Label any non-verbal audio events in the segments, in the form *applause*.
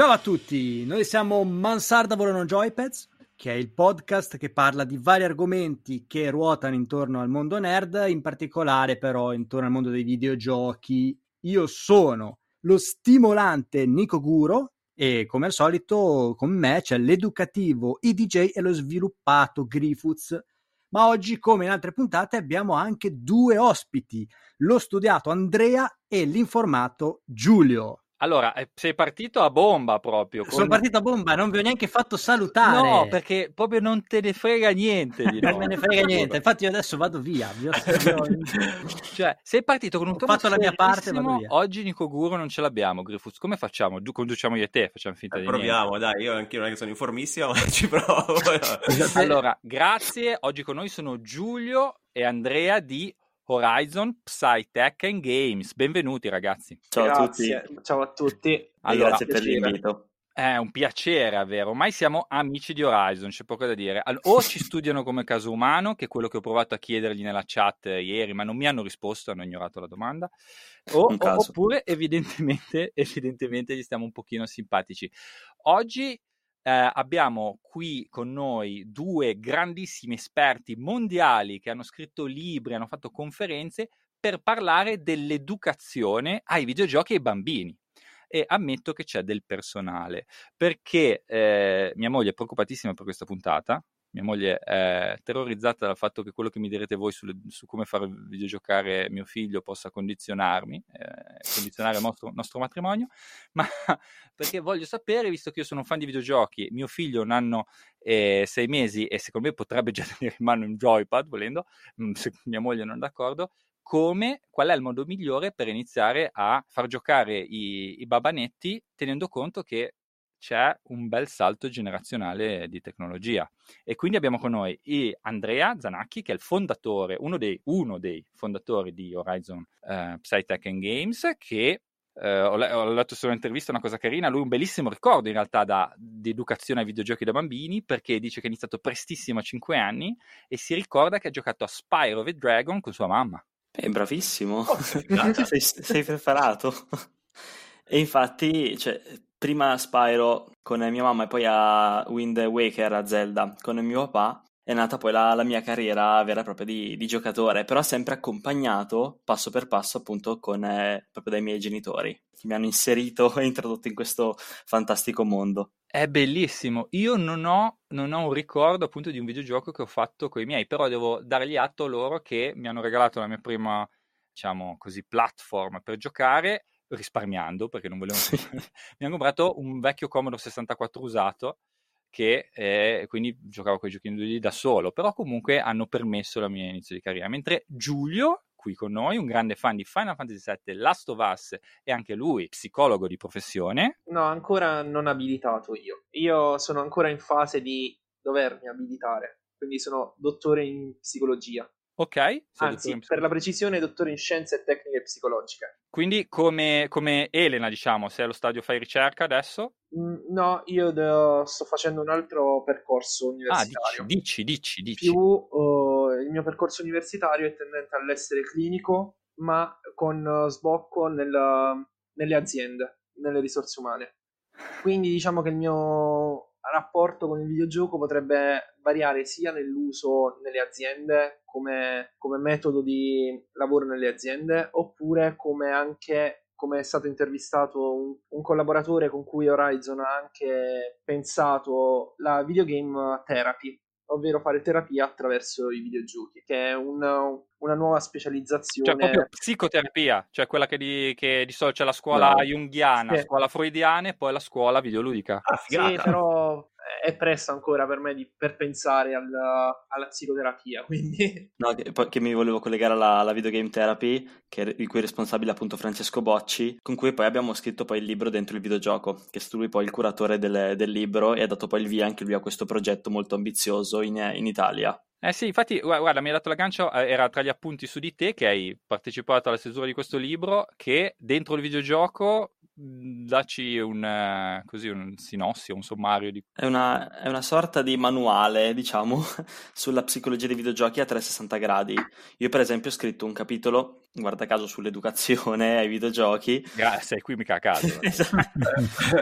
Ciao a tutti, noi siamo Mansarda Volano Joypads, che è il podcast che parla di vari argomenti che ruotano intorno al mondo nerd, in particolare però intorno al mondo dei videogiochi. Io sono lo stimolante Nico Guro e come al solito con me c'è l'educativo, i DJ e lo sviluppato Grifuz. Ma oggi, come in altre puntate, abbiamo anche due ospiti, lo studiato Andrea e l'informato Giulio. Allora, eh, sei partito a bomba proprio. Con... Sono partito a bomba, non vi ho neanche fatto salutare. No, perché proprio non te ne frega niente. Di *laughs* non me ne frega niente. Infatti, io adesso vado via. *laughs* cioè, sei partito con un ho fatto la mia parte. Vado via. Oggi Nico Guro non ce l'abbiamo. Grifus, come facciamo? Conduciamo io e te, facciamo finta eh, di proviamo, niente. dai. Io anche non è che sono informissimo, *laughs* ma ci provo. allora, grazie. Oggi con noi sono Giulio e Andrea di Horizon Psytech and Games. Benvenuti ragazzi. Ciao Grazie. a tutti. Ciao a tutti. *laughs* Allora, grazie per l'invito. È un piacere, vero? Ormai siamo amici di Horizon, c'è poco da dire. O ci studiano come caso umano, che è quello che ho provato a chiedergli nella chat ieri, ma non mi hanno risposto, hanno ignorato la domanda. O, oppure, evidentemente, *laughs* evidentemente, gli stiamo un pochino simpatici. Oggi eh, abbiamo qui con noi due grandissimi esperti mondiali che hanno scritto libri, hanno fatto conferenze per parlare dell'educazione ai videogiochi e ai bambini. E ammetto che c'è del personale, perché eh, mia moglie è preoccupatissima per questa puntata, mia moglie è terrorizzata dal fatto che quello che mi direte voi sulle, su come far videogiocare mio figlio possa condizionarmi, eh, condizionare il nostro, nostro, matrimonio, *laughs* ma perché voglio sapere, visto che io sono un fan di videogiochi, mio figlio un anno e sei mesi e secondo me potrebbe *laughs* già tenere in mano un joypad, volendo, mm, se mia moglie non è d'accordo, come, qual è il modo migliore per iniziare a far giocare i, i babanetti tenendo conto che c'è un bel salto generazionale di tecnologia. E quindi abbiamo con noi Andrea Zanacchi, che è il fondatore, uno dei, uno dei fondatori di Horizon uh, Psytech and Games, che Uh, ho, ho, letto sulla intervista una cosa carina, lui ha un bellissimo ricordo in realtà da, di educazione ai videogiochi da bambini perché dice che è iniziato prestissimo a 5 anni e si ricorda che ha giocato a Spyro the Dragon con sua mamma. È bravissimo, oh, *laughs* sei, sei, preparato. e infatti, cioè, prima a Spyro con mia mamma e poi a Wind Waker, a Zelda con mio papà, è nata poi la, la mia carriera vera e propria di, di, giocatore, però sempre accompagnato passo per passo appunto con, eh, proprio dai miei genitori, che mi hanno inserito *laughs* e introdotto in questo fantastico mondo. È bellissimo. Io non ho, non ho, un ricordo appunto di un videogioco che ho fatto con i miei, però devo dargli atto loro che mi hanno regalato la mia prima, diciamo così, platform per giocare risparmiando perché non volevo *laughs* mi hanno comprato un vecchio Commodore 64 usato che eh, quindi giocavo con i giochini da solo però comunque hanno permesso la mia inizio di carriera. Mentre Giulio qui con noi un grande fan di Final Fantasy VII Last of Us e anche lui psicologo di professione. No ancora non abilitato io. Io sono ancora in fase di dovermi abilitare quindi sono dottore in psicologia Ok. Anzi, per la precisione, dottore in scienze e tecniche psicologiche. Quindi, come, come Elena, diciamo, sei allo stadio fai ricerca adesso? Mm, no, io de- sto facendo un altro percorso ah, universitario. Ah, dici, dici, dici. Più uh, il mio percorso universitario è tendente all'essere clinico, ma con uh, sbocco nel, nelle aziende, nelle risorse umane. Quindi diciamo che il mio rapporto con il videogioco potrebbe variare sia nell'uso nelle aziende come, come metodo di lavoro nelle aziende oppure come anche come è stato intervistato un, un, collaboratore con cui Horizon ha anche pensato la videogame therapy, ovvero fare terapia attraverso i videogiochi, che è un, una nuova specializzazione. Cioè proprio psicoterapia, cioè quella che di, che di solito c'è la scuola no. junghiana, sì. scuola freudiana e poi la scuola videoludica. Ah, sì, però è presto ancora per me di, per pensare alla, alla psicoterapia, *laughs* quindi... No, che, che, mi volevo collegare alla, alla videogame therapy, che, di cui è responsabile appunto Francesco Bocci, con cui poi abbiamo scritto poi il libro dentro il videogioco, che è stato lui poi il curatore del, del libro e ha dato poi il via anche lui a questo progetto molto ambizioso in, in Italia. Eh sì, infatti, guarda, mi ha dato l'aggancio, eh, era tra gli appunti su di te che hai partecipato alla stesura di questo libro, che dentro il videogioco dacci un, così, un sinossi, un sommario di... È una, è una sorta di manuale, diciamo, *laughs* sulla psicologia dei videogiochi a 360 gradi. Io per esempio ho scritto un capitolo, guarda caso, sull'educazione *laughs* ai videogiochi. Grazie, qui mica a caso. *laughs* esatto.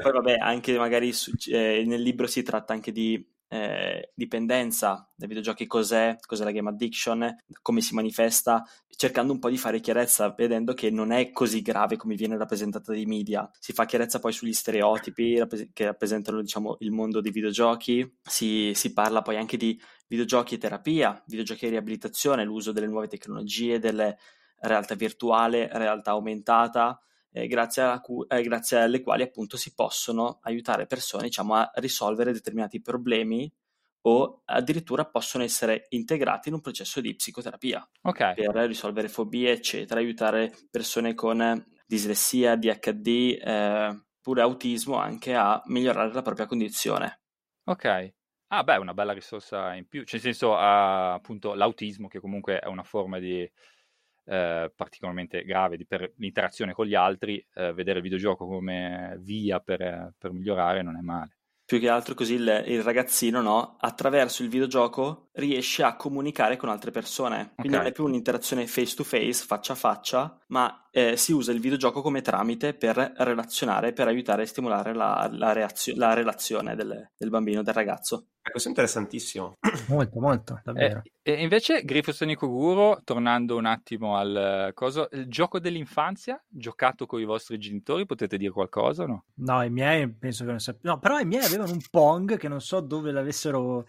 Poi vabbè, anche magari su, eh, nel libro si tratta anche di eh, dipendenza dai videogiochi cos'è, cos'è la game addiction, come si manifesta, cercando un po' di fare chiarezza, vedendo che non è così grave come viene rappresentata dai media. Si fa chiarezza poi sugli stereotipi che rappresentano diciamo, il mondo dei videogiochi, si, si parla poi anche di videogiochi e terapia, videogiochi e riabilitazione, l'uso delle nuove tecnologie, delle realtà virtuale, realtà aumentata, eh, grazie, cu- eh, grazie, alle quali appunto si possono aiutare persone diciamo, a risolvere determinati problemi o addirittura possono essere integrati in un processo di psicoterapia okay. per risolvere fobie, eccetera, aiutare persone con dislessia, DHD, eh, pure autismo anche a migliorare la propria condizione. Ok. Ah, beh, una bella risorsa in più, cioè nel senso, uh, appunto, l'autismo, che comunque è una forma di, eh, particolarmente grave di, per l'interazione con gli altri, eh, vedere il videogioco come via per, per, migliorare non è male. Più che altro così il, il, ragazzino, no, attraverso il videogioco riesce a comunicare con altre persone. Quindi okay. non è più un'interazione face to face, faccia a faccia, ma eh, si usa il videogioco come tramite per relazionare, per aiutare e stimolare la, la, reazio- la relazione del, del bambino, del ragazzo. Questo è interessantissimo. *clears throat* Molto, molto, davvero. Eh, e invece Grifos Nikoguro, tornando un attimo al coso, il gioco dell'infanzia, giocato con i vostri genitori, potete dire qualcosa o no? No, i miei penso che non sappiano. No, però i miei avevano un Pong che non so dove l'avessero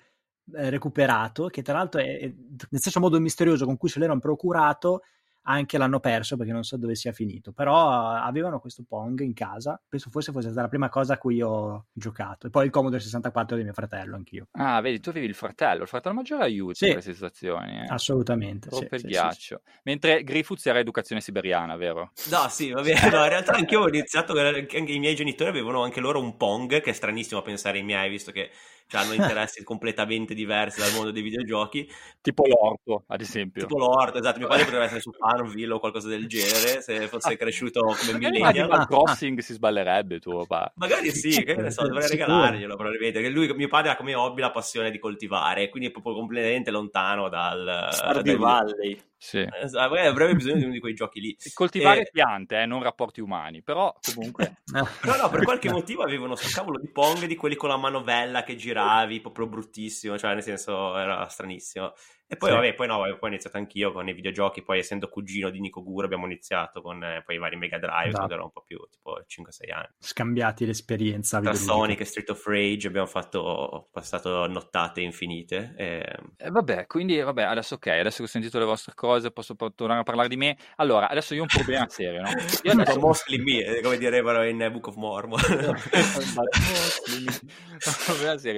eh, recuperato, che tra l'altro è, è nel stesso modo misterioso con cui se l'erano procurato anche l'hanno perso perché non so dove sia finito, però avevano questo Pong in casa, penso forse fosse stata la prima cosa a cui ho giocato, e poi il Commodore 64 di mio fratello anch'io. Ah, vedi, tu avevi il fratello, il fratello maggiore aiuta sì, in queste situazioni. Eh. Assolutamente. Sì, il sì, ghiaccio. Sì, Mentre Grifuz era educazione siberiana, vero? No, sì, va bene, no, in realtà anch'io ho iniziato, anche i miei genitori avevano anche loro un Pong, che è stranissimo a pensare ai miei, visto che cioè, hanno interessi completamente diversi dal mondo dei videogiochi. Tipo l'orto, ad esempio. Tipo l'orto, esatto. Mio padre potrebbe essere su Farmville o qualcosa del genere, se fosse cresciuto come millennial. Ma Crossing si sballerebbe tuo papà. Magari sì, che ne so, dovrei regalarglielo probabilmente. Che lui, mio padre ha come hobby la passione di coltivare, quindi è proprio completamente lontano dal... Stardew Valley. Sì. Esatto, avrebbe bisogno di uno di quei giochi lì. Coltivare e... piante, eh, non rapporti umani, però comunque... *laughs* no, no, per qualche motivo avevano sto cavolo di Pong di quelli con la manovella che giravi, proprio bruttissimo, cioè nel senso era stranissimo. E poi, sì. vabbè, poi no, poi ho iniziato anch'io con i videogiochi, poi essendo cugino di Nico Guro abbiamo iniziato con eh, poi i vari Mega Drive, esatto. quando ero un po' più, tipo 5-6 anni. Scambiati l'esperienza. Tra Sonic e Street of Rage abbiamo fatto, passato nottate infinite. E... Eh, vabbè, quindi vabbè, adesso ok, adesso che ho sentito le vostre cose posso tornare a parlare di me. Allora, adesso io ho un problema *laughs* serio, no? Io adesso... mostly me, eh, come direbbero in Book of Mormon. *laughs*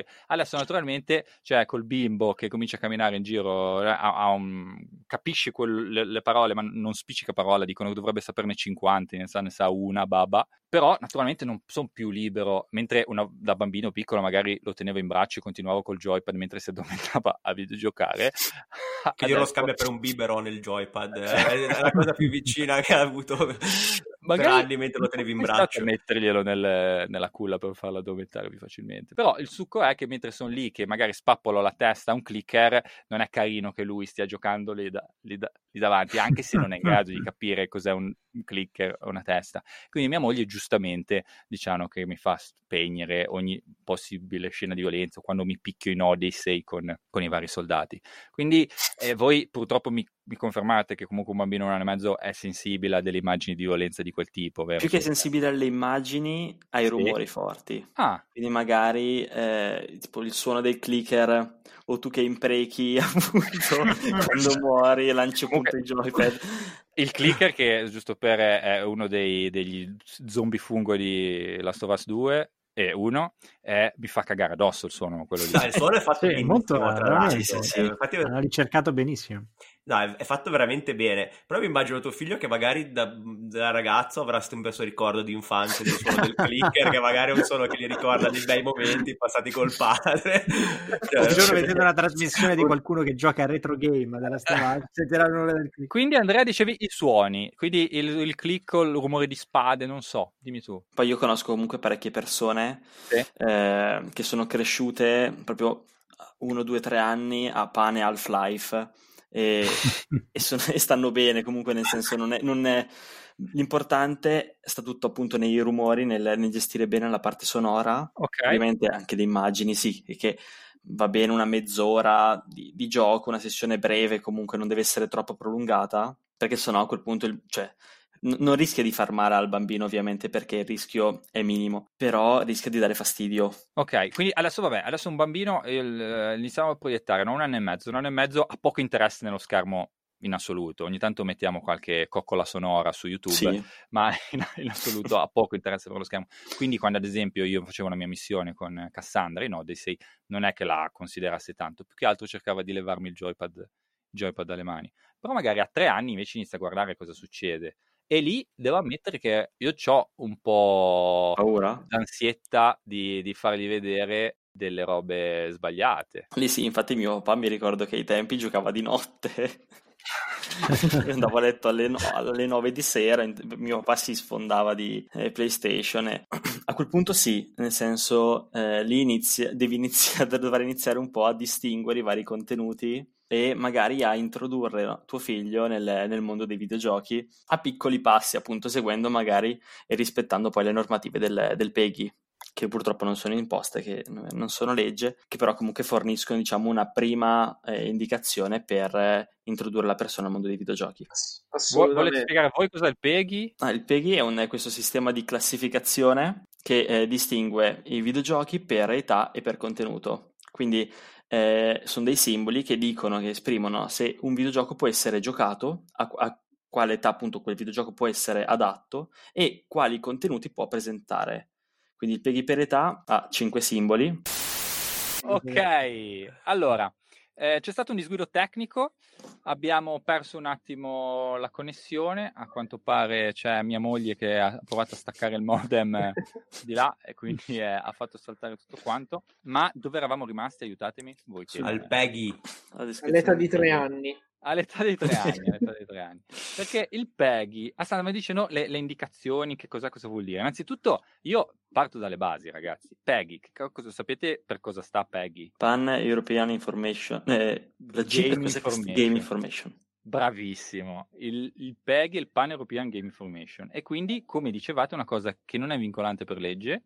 *laughs* adesso naturalmente, cioè col bimbo che comincia a camminare in giro ha, ha un, capisce quel, le, le, parole, ma non spiccica parola, dicono che dovrebbe saperne 50, ne sa, ne sa una, baba. Però naturalmente non sono più libero, mentre una, da bambino piccolo magari lo tenevo in braccio e continuavo col joypad mentre si addormentava *laughs* a videogiocare. *laughs* Che io lo scambio per un bibero nel joypad, *laughs* è la cosa più vicina che ha avuto magari per anni mentre lo tenevi in braccio. metterglielo nel, nella culla per farlo addormentare più facilmente. Però il succo è che mentre sono lì che magari spappolo la testa a un clicker, non è carino che lui stia giocando lì, da, lì, da, lì davanti, anche se non è in grado di capire cos'è un, un clicker una testa. Quindi mia moglie giustamente diciamo che mi fa spegnere ogni possibile scena di violenza quando mi picchio in Odyssey con, con i vari soldati. Quindi eh, voi purtroppo mi, mi, confermate che comunque un bambino un anno e mezzo è sensibile a delle immagini di violenza di quel tipo, vero? Più che sensibile alle immagini, ai sì. rumori forti. Ah. Quindi magari eh, tipo il suono del clicker o tu che imprechi *laughs* appunto quando muori e lanci appunto i joypad. Il clicker che giusto per è uno dei, degli zombie fungo di Last of Us 2 e uno è, mi fa cagare addosso il suono quello lì. Ah, il suono è fatto sì, molto veramente, sì, sì, Infatti... l'ha ricercato benissimo No, è, fatto veramente bene. Però mi immagino tuo figlio che magari da, da ragazzo avrà un bel ricordo di infanzia del suono del clicker, che magari è un suono che gli ricorda dei bei momenti passati col padre. Cioè, *laughs* un giorno vedendo una trasmissione di qualcuno che gioca a retro game dalla stamane, *laughs* Quindi Andrea dicevi i suoni, quindi il, il click, il rumore di spade, non so, dimmi tu. Poi io conosco comunque parecchie persone sì. eh, che sono cresciute proprio uno, due, tre anni a pane Half-Life e, *laughs* e, sono, e, stanno bene comunque nel senso non è, non è, l'importante sta tutto appunto nei rumori nel, nel gestire bene la parte sonora okay. ovviamente anche le immagini sì che va bene una mezz'ora di, di, gioco una sessione breve comunque non deve essere troppo prolungata perché sennò a quel punto il, cioè, N- non rischia di far male al bambino, ovviamente, perché il rischio è minimo, però rischia di dare fastidio. Ok, quindi adesso, vabbè, adesso un bambino il, iniziamo a proiettare, no? un anno e mezzo, un anno e mezzo ha poco interesse nello schermo in assoluto. Ogni tanto mettiamo qualche coccola sonora su YouTube, sì. ma *laughs* in, in, assoluto ha poco interesse per lo schermo. Quindi, quando ad esempio io facevo una mia missione con Cassandra in Odyssey, non è che la considerasse tanto, più che altro cercava di levarmi il joypad, il joypad dalle mani. Però magari a tre anni invece inizia a guardare cosa succede. E lì devo ammettere che io ho un po' paura, d'ansietta di, di fargli vedere delle robe sbagliate. Lì sì, infatti mio papà mi ricordo che ai tempi giocava di notte. *laughs* andavo a letto alle, no- alle 9 di sera, mio papà si sfondava di eh, PlayStation e *clears throat* a quel punto sì, nel senso eh, lì inizia, devi iniziare, *laughs* dover iniziare un po' a distinguere i vari contenuti e magari a introdurre tuo figlio nel, nel, mondo dei videogiochi a piccoli passi, appunto seguendo magari e rispettando poi le normative del, del PEGI, che purtroppo non sono imposte, che non sono legge, che però comunque forniscono diciamo una prima eh, indicazione per eh, introdurre la persona al mondo dei videogiochi. Volete spiegare a voi cos'è il PEGI? Ah, il PEGI è, un, è, questo sistema di classificazione che eh, distingue i videogiochi per età e per contenuto. Quindi eh, sono dei simboli che dicono, che esprimono se un videogioco può essere giocato, a, a quale età appunto quel videogioco può essere adatto e quali contenuti può presentare. Quindi il Peggy per età ha 5 simboli. Ok, allora eh, c'è stato un disguido tecnico, abbiamo perso un attimo la connessione, a quanto pare c'è mia moglie che ha provato a staccare il modem di là e quindi *laughs* eh, ha fatto saltare tutto quanto. Ma dove eravamo rimasti? Aiutatemi. Voi che... Al Peggy. All'età di tre anni. All'età di tre anni, *laughs* all'età di tre anni. Perché il PEGI, Asana mi dice no, le, le, indicazioni, che cosa, cosa, vuol dire? Innanzitutto, io parto dalle basi, ragazzi. PEGI, che cosa, sapete per cosa sta PEGI? Pan European Information, eh, Game, Information. Game Information. Bravissimo, il, il PEGI è il Pan European Game Information e quindi, come dicevate, è una cosa che non è vincolante per legge,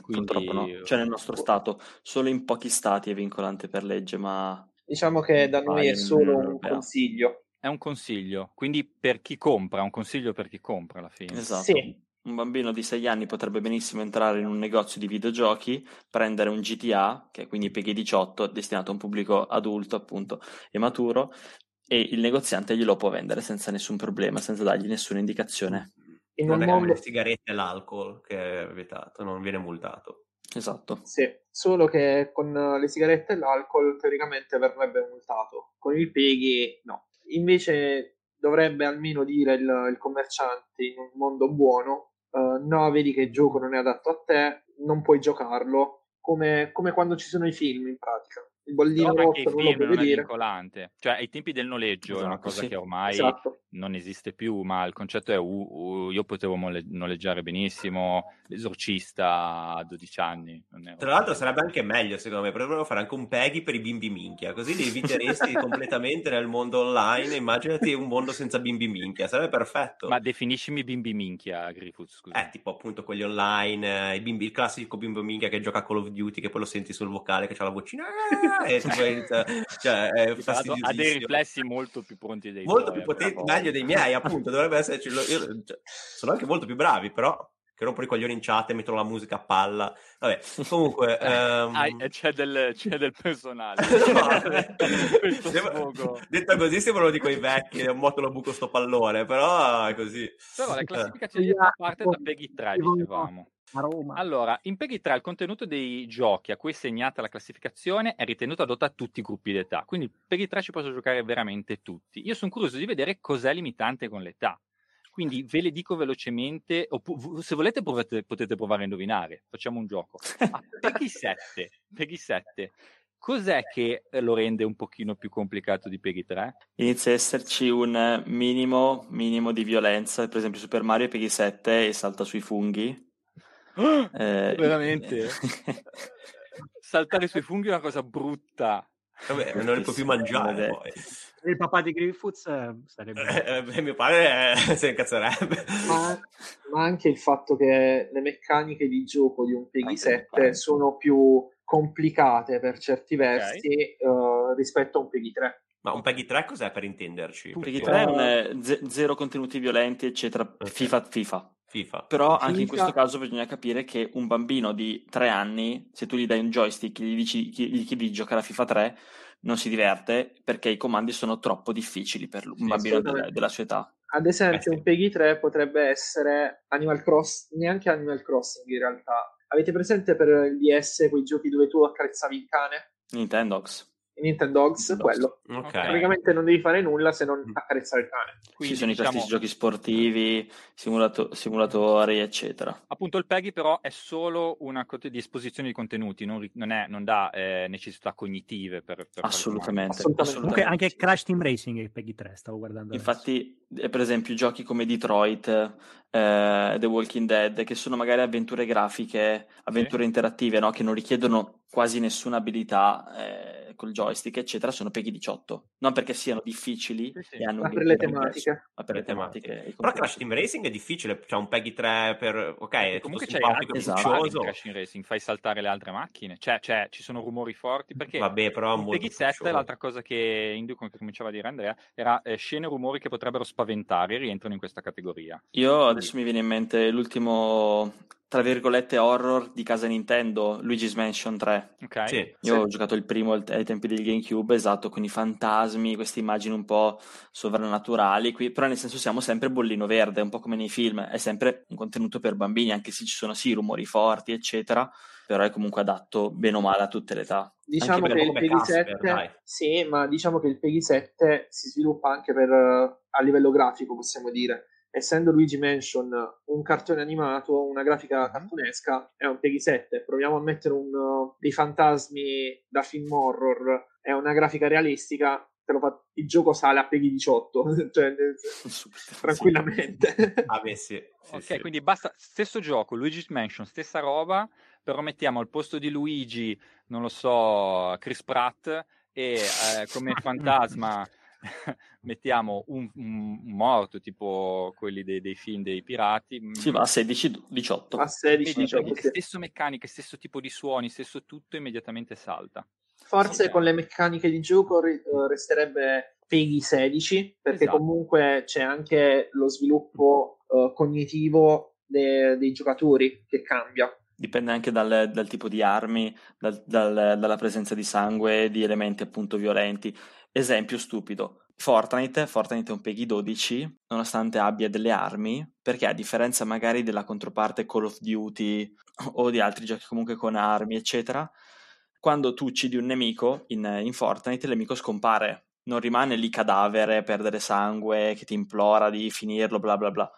quindi... Purtroppo no, cioè nel nostro stato, solo in pochi stati è vincolante per legge, ma Diciamo che da noi è solo un consiglio. È un consiglio, quindi per chi compra, un consiglio per chi compra alla fine. Esatto. Sì. Un bambino di 6 anni potrebbe benissimo entrare in un negozio di videogiochi, prendere un GTA, che è quindi PG 18, destinato a un pubblico adulto appunto e maturo, e il negoziante glielo può vendere senza nessun problema, senza dargli nessuna indicazione. In un mondo... le sigarette e l'alcol che è vietato, non viene multato. Esatto. Sì, solo che con le sigarette e l'alcol teoricamente verrebbe multato, con il peghi no. Invece dovrebbe almeno dire il, il commerciante in un mondo buono, uh, no, vedi che il gioco non è adatto a te, non puoi giocarlo, come, come quando ci sono i film in pratica il bollino Però rosso non lo puoi vedere. vincolante. Cioè, ai tempi del noleggio esatto, è una cosa sì. che ormai esatto. non esiste più, ma il concetto è uh, uh, io potevo mole- noleggiare benissimo l'esorcista a 12 anni. Tra l'altro sarebbe anche meglio, secondo me, potrebbero fare anche un Peggy per i bimbi minchia, così li eviteresti *laughs* completamente nel mondo online. Immaginati un mondo senza bimbi minchia, sarebbe perfetto. Ma definiscimi bimbi minchia, Griffith, scusa. Eh, tipo appunto quelli online, eh, bimbi, il classico bimbo minchia che gioca a Call of Duty, che poi lo senti sul vocale, che ha la vocina *laughs* *laughs* e tipo, cioè, è ha dei riflessi molto più pronti dei molto tuoi, più potenti, meglio dei miei *laughs* appunto dovrebbe esserci io, cioè, sono anche molto più bravi però che rompono i coglioni in chat e mettono la musica a palla. Vabbè, comunque... *laughs* um... ah, c'è, del, c'è, del, personale. no, detto così sembrano di quei vecchi, un moto lo buco sto pallone, però è così. Però la classifica c'è parte da Peggy 3, dicevamo. Allora, in Peggy 3 il contenuto dei giochi a cui è segnata la classificazione è ritenuto adotto a tutti i gruppi d'età, quindi Peggy 3 ci possono giocare veramente tutti. Io sono curioso di vedere cos'è limitante con l'età. Quindi ve le dico velocemente, oppure, se volete provate, potete provare a indovinare, facciamo un gioco. Ah, Peggy 7, Peggy 7, cos'è che lo rende un pochino più complicato di Peggy 3? Inizia a esserci un minimo, minimo di violenza, per esempio Super Mario Peggy 7 e salta sui funghi eh, *laughs* Veramente? *laughs* Saltare sui funghi è una cosa brutta. Vabbè, non li può più mangiare poi. Il papà di Griffiths eh, sarebbe... Eh, eh, mio padre eh, *laughs* se ne incazzerebbe. Ma, ma, anche il fatto che le meccaniche di gioco di un Peggy 7 sono più complicate per certi versi okay. uh, rispetto a un Peggy 3. Ma un Peggy 3 cos'è per intenderci? Un Peggy 3 è un z- zero contenuti violenti, eccetera. Okay. FIFA, FIFA. FIFA. Però anche FIFA... in questo caso bisogna capire che un bambino di 3 anni, se tu gli dai un joystick e gli, dici, gli chiedi di giocare a FIFA 3, non si diverte perché i comandi sono troppo difficili per un sì, bambino della, della, sua età. Ad esempio, eh, un Peggy 3 potrebbe essere Animal Crossing, neanche Animal Crossing in realtà. Avete presente per il DS quei giochi dove tu accarezzavi il cane? Nintendox. Nintendogs, quello. Okay. Praticamente non devi fare nulla se non mm. accarezzare il cane. Quindi ci sono diciamo... i classici giochi sportivi, simulato- simulatori, eccetera. Appunto, il PEGI però è solo una di esposizione di contenuti, non, non, è, non dà eh, necessità cognitive per, per assolutamente. assolutamente. assolutamente. Comunque anche Crash Team Racing è PEGI 3, stavo guardando. Infatti, adesso. per esempio, giochi come Detroit, eh, The Walking Dead, che sono magari avventure grafiche, avventure sì. interattive, no? che non richiedono quasi nessuna abilità. Eh, col joystick, eccetera, sono Peggy 18. Non perché siano difficili sì, sì. e hanno ma per le tematiche. Ma per le tematiche. Però Crash Team Racing è difficile, c'è un Peggy 3 per... Ok, è comunque c'è anche esatto. Crash Team Racing, fai saltare le altre macchine. Cioè, cioè ci sono rumori forti perché... Vabbè, però un Peggy 7, l'altra cosa che Induco che cominciava a dire Andrea, era eh, scene e rumori che potrebbero spaventare rientrano in questa categoria. Io adesso mi viene in mente l'ultimo tra virgolette horror di casa Nintendo, Luigi's Mansion 3. Ok. Sì, Io sì. ho giocato il primo ai tempi del GameCube, esatto, con i fantasmi, queste immagini un po' sovrannaturali, qui, però nel senso siamo sempre bollino verde, un po' come nei film, è sempre un contenuto per bambini, anche se ci sono sì rumori forti, eccetera, però è comunque adatto bene o male a tutte le età. Diciamo che il Peggy 7, sì, ma diciamo che il Peggy 7 si sviluppa anche per, a livello grafico, possiamo dire essendo Luigi Mansion un cartone animato, una grafica mhm. cartunesca, è un Peggy 7. Proviamo a mettere un, uh, dei fantasmi da film horror, è una grafica realistica, fa, il gioco sale a Peggy 18, *laughs* cioè, *laughs* tranquillamente. Ah, beh, sì. sì ok, sì. quindi basta, stesso gioco, Luigi's Mansion, stessa roba, però mettiamo al posto di Luigi, non lo so, Chris Pratt e eh, come *laughs* fantasma *laughs* mettiamo un, un, morto, tipo quelli dei, dei, film dei pirati. Mm, si va a 16-18. A 16-18. Stesso meccanica, stesso tipo di suoni, stesso tutto, immediatamente salta. Forse okay. con le meccaniche di gioco eh, resterebbe Peggy 16, perché esatto. comunque c'è anche lo sviluppo uh, cognitivo de- dei giocatori che cambia. Dipende anche dal, dal tipo di armi, dal, dal, dalla presenza di sangue, di elementi appunto violenti. Esempio stupido. Fortnite, Fortnite è un Peggy 12, nonostante abbia delle armi, perché a differenza magari della controparte Call of Duty o di altri giochi comunque con armi, eccetera, quando tu uccidi un nemico in, in Fortnite, il nemico scompare, non rimane lì cadavere, perdere sangue, che ti implora di finirlo, bla bla bla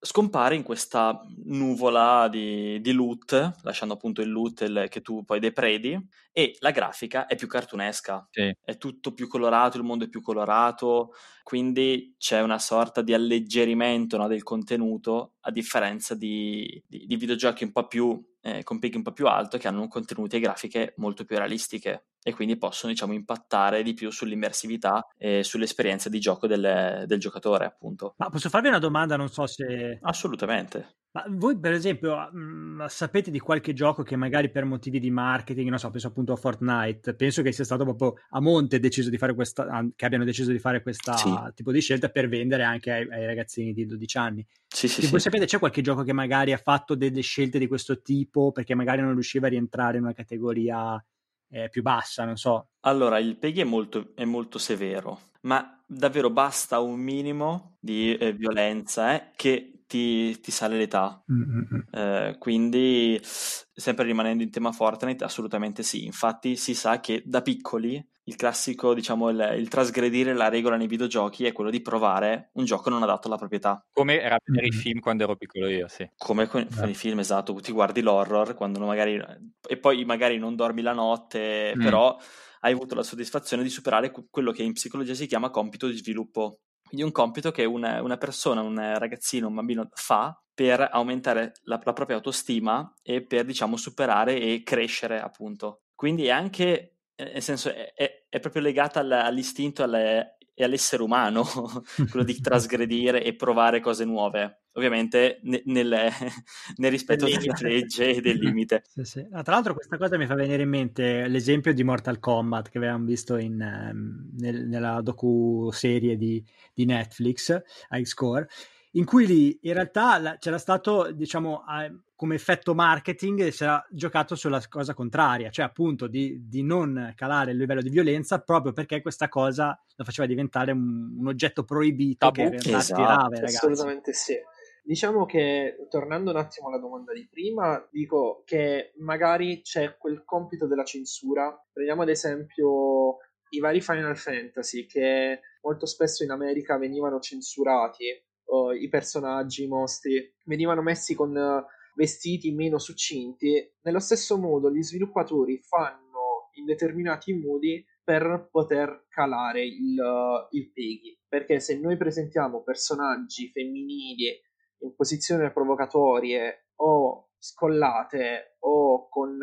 scompare in questa nuvola di, di loot, lasciando appunto il loot il, che tu poi depredi, e la grafica è più cartunesca, sì. è tutto più colorato, il mondo è più colorato, quindi c'è una sorta di alleggerimento no, del contenuto, a differenza di, di, di videogiochi un po' più eh, con picchi un po' più alto che hanno contenuti e grafiche molto più realistiche e quindi possono diciamo impattare di più sull'immersività e sull'esperienza di gioco del, del giocatore appunto. Ma posso farvi una domanda? Non so se... Assolutamente. Ma voi, per esempio, mh, mm, sapete di qualche gioco che magari per motivi di marketing, non so, penso appunto a Fortnite, penso che sia stato proprio a monte deciso di fare questa, che abbiano deciso di fare questo sì. tipo di scelta per vendere anche ai, ai ragazzini di 12 anni. Sì, sì, sì. Voi sapete, c'è qualche gioco che magari ha fatto delle scelte di questo tipo perché magari non riusciva a rientrare in una categoria eh, più bassa, non so. Allora, il PEGI è molto, è molto severo, ma davvero basta un minimo di eh, violenza eh, che ti, ti sale l'età. Mm-hmm. Eh, quindi, sempre rimanendo in tema Fortnite, assolutamente sì. Infatti, si sa che da piccoli il classico, diciamo, il, il, trasgredire la regola nei videogiochi è quello di provare un gioco non adatto alla proprietà. Come era per i film quando ero piccolo io, sì. Come con i film, esatto. Ti guardi l'horror quando magari... e poi magari non dormi la notte, mm. però hai avuto la soddisfazione di superare quello che in psicologia si chiama compito di sviluppo quindi un compito che una, una persona, un ragazzino, un bambino fa per aumentare la, la propria autostima e per, diciamo, superare e crescere, appunto. Quindi è anche, eh, nel senso, è, è, è proprio legata all, all'istinto alle, e all'essere umano, *laughs* quello di *laughs* trasgredire e provare cose nuove ovviamente ne, nel, *laughs* nel, rispetto della legge e del limite. Sì, sì. Ah, tra l'altro questa cosa mi fa venire in mente l'esempio di Mortal Kombat che avevamo visto in, um, nel, nella docu-serie di, di Netflix, High Score, in cui lì in realtà la, c'era stato, diciamo, come effetto marketing, si era giocato sulla cosa contraria, cioè appunto di, di, non calare il livello di violenza proprio perché questa cosa lo faceva diventare un, un oggetto proibito Tabù. che in realtà esatto, attirava i ragazzi. Assolutamente sì. Diciamo che, tornando un attimo alla domanda di prima, dico che magari c'è quel compito della censura. Prendiamo ad esempio i vari Final Fantasy che molto spesso in America venivano censurati, uh, i personaggi, i mostri, venivano messi con uh, vestiti meno succinti. Nello stesso modo gli sviluppatori fanno in determinati modi per poter calare il, uh, il peghi. Perché se noi presentiamo personaggi femminili in posizioni provocatorie o scollate o con,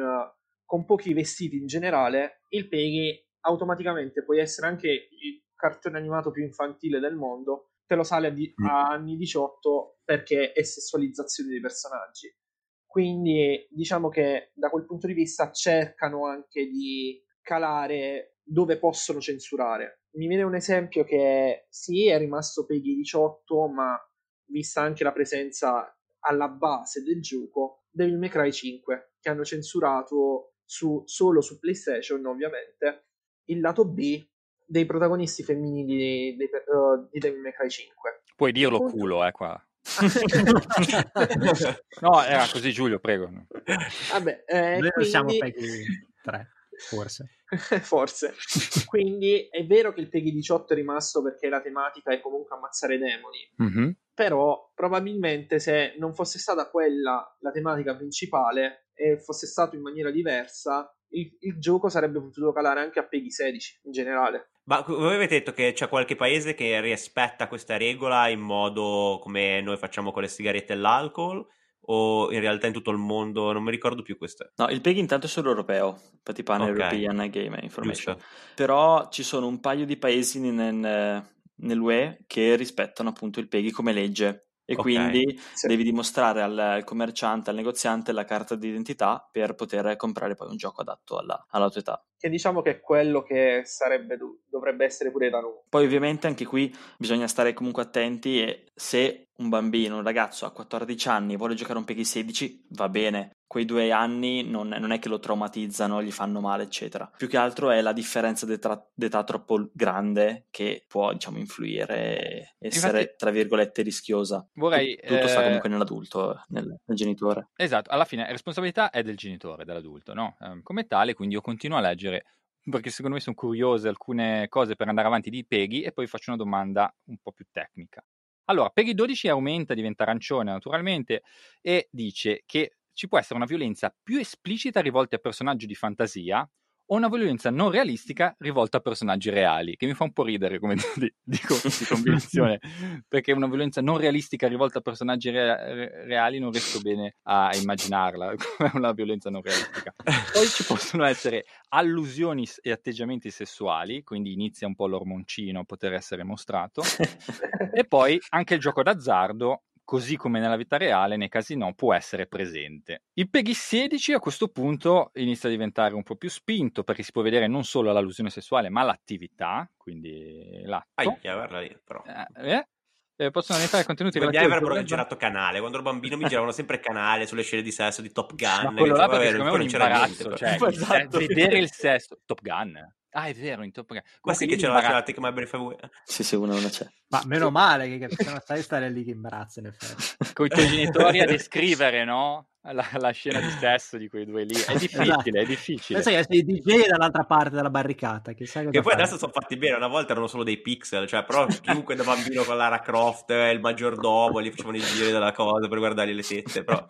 con pochi vestiti in generale, il Peggy automaticamente può essere anche il cartone animato più infantile del mondo, te lo sale a, di- mm. a anni 18 perché è sessualizzazione dei personaggi. Quindi diciamo che da quel punto di vista cercano anche di calare dove possono censurare. Mi viene un esempio che sì, è rimasto Peggy 18, ma vista anche la presenza alla base del gioco, Devil May Cry 5, che hanno censurato su, solo su PlayStation, ovviamente, il lato B dei protagonisti femminili di, di, uh, di Devil May Cry 5. Puoi dirlo Appunto. culo, eh, qua. *laughs* no, era così Giulio, prego. Vabbè, eh, Noi quindi... siamo *laughs* Peggy 3, forse. forse. Quindi è vero che il Peggy 18 è rimasto perché la tematica è comunque ammazzare demoni. Mm-hmm però probabilmente se non fosse stata quella la tematica principale e fosse stato in maniera diversa, il, il gioco sarebbe potuto calare anche a Peggy 16 in generale. Ma voi avete detto che c'è qualche paese che rispetta questa regola in modo come noi facciamo con le sigarette e l'alcol? O in realtà in tutto il mondo non mi ricordo più questo. No, il PEGI intanto è solo europeo, infatti Pan okay. European Game Information. Giusto. Però ci sono un paio di paesi nel, nell'UE che rispettano appunto il PEGI come legge e okay. quindi sì. devi dimostrare al, al, commerciante, al negoziante la carta d'identità per poter comprare poi un gioco adatto alla, alla tua età. Che diciamo che è quello che sarebbe, dovrebbe essere pure da noi. Poi ovviamente anche qui bisogna stare comunque attenti e se un bambino, un ragazzo a 14 anni vuole giocare un PEGI 16 va bene, quei due anni non, non, è che lo traumatizzano, gli fanno male, eccetera. Più che altro è la differenza d'età, d'età troppo grande che può, diciamo, influire essere, Infatti, tra virgolette, rischiosa. Vorrei, Tutto eh... sta comunque nell'adulto, nel, nel, genitore. Esatto, alla fine la responsabilità è del genitore, dell'adulto, no? Eh, come tale, quindi io continuo a leggere perché secondo me sono curiose alcune cose per andare avanti di Peggy e poi faccio una domanda un po' più tecnica. Allora, Peggy 12 aumenta, diventa arancione naturalmente e dice che ci può essere una violenza più esplicita rivolta a personaggi di fantasia o una violenza non realistica rivolta a personaggi reali, che mi fa un po' ridere come *laughs* dico di combinazione, *laughs* perché una violenza non realistica rivolta a personaggi re- reali non riesco bene a immaginarla *laughs* come una violenza non realistica. Poi ci possono essere allusioni e atteggiamenti sessuali, quindi inizia un po' l'ormoncino a poter essere mostrato, e poi anche il gioco d'azzardo così come nella vita reale, nei casi no, può essere presente. Il PEGI 16 a questo punto inizia a diventare un po' più spinto perché si può vedere non solo l'allusione sessuale ma l'attività, quindi l'atto. Aia, guarda lì, però. Eh, eh, eh, possono diventare contenuti relativi al avrebbero girato canale. Quando ero bambino mi giravano sempre canale sulle scene di sesso di Top Gun. Ma quello là perché secondo me è un imbarazzo, cioè *laughs* Esatto. vedere il sesso Top Gun. Ah, è vero, in Top Gun. Ma sì che c'era l'imbarazzo- la Take My Breath Away. Sì, sì, una, una c'è. Ma meno male che non stai stare lì che imbarazzo in effetti. con i tuoi genitori a descrivere, no? La, la scena di sesso di quei due lì. È *laughs* difficile, è difficile. Pensa che sei DJ dall'altra parte della barricata, cosa Che poi fai. adesso sono fatti bene, una volta erano solo dei pixel, cioè però chiunque da bambino con Lara Croft e il maggiordomo gli facevano i giri della cosa per guardare le tette, però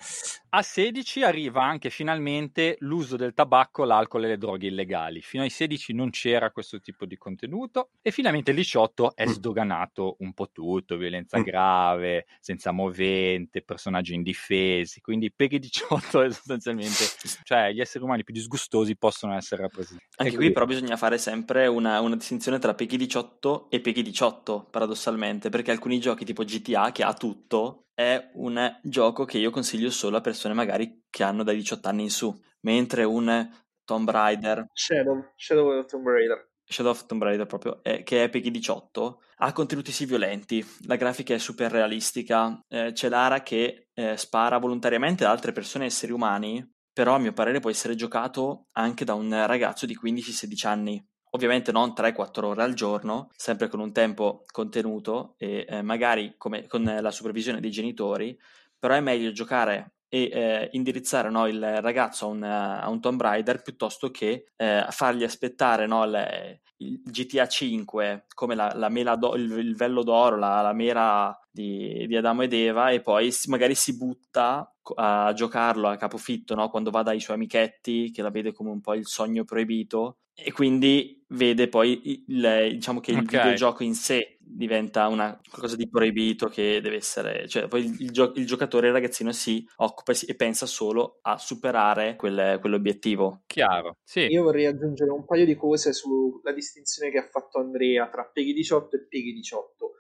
A 16 arriva anche finalmente l'uso del tabacco, l'alcol e le droghe illegali. Fino ai 16 non c'era questo tipo di contenuto e finalmente il 18 è sdoganato un po' tutto, violenza Mm. grave, senza movente, personaggi indifesi, quindi Peggy 18 è sostanzialmente, cioè gli esseri umani più disgustosi possono essere rappresentati. Anche qui però bisogna fare sempre una, una distinzione tra PEGI 18 e PEGI 18, paradossalmente, perché alcuni giochi tipo GTA, che ha tutto, è un gioco che io consiglio solo a persone magari che hanno dai 18 anni in su, mentre un Tomb Raider, Shadow, Shadow of Tomb Raider. Shadow of Tomb Raider proprio, eh, che è PEGI 18, ha contenuti sì violenti, la grafica è super realistica, eh, c'è Lara che eh, spara volontariamente ad altre persone, esseri umani, però a mio parere può essere giocato anche da un ragazzo di 15-16 anni. Ovviamente non 3-4 ore al giorno, sempre con un tempo contenuto e eh, magari come, con la supervisione dei genitori, però è meglio giocare e eh, indirizzare no, il ragazzo a un, a un Tomb Raider piuttosto che eh, fargli aspettare no, le- il GTA 5 come la, la mela d'o- il, il vello d'oro, la, la mela di, di Adamo ed Eva e poi si- magari si butta a giocarlo a capofitto no, quando va dai suoi amichetti che la vede come un po' il sogno proibito. E quindi vede poi il, diciamo che il Ok. videogioco in sé diventa una qualcosa di proibito che deve essere, cioè poi il, il gio- il giocatore, il ragazzino si occupa e, si- e pensa solo a superare quel- quell'obiettivo. Chiaro, sì. Io vorrei aggiungere un paio di cose sulla distinzione che ha fatto Andrea tra Peggy 18 e Peggy 18.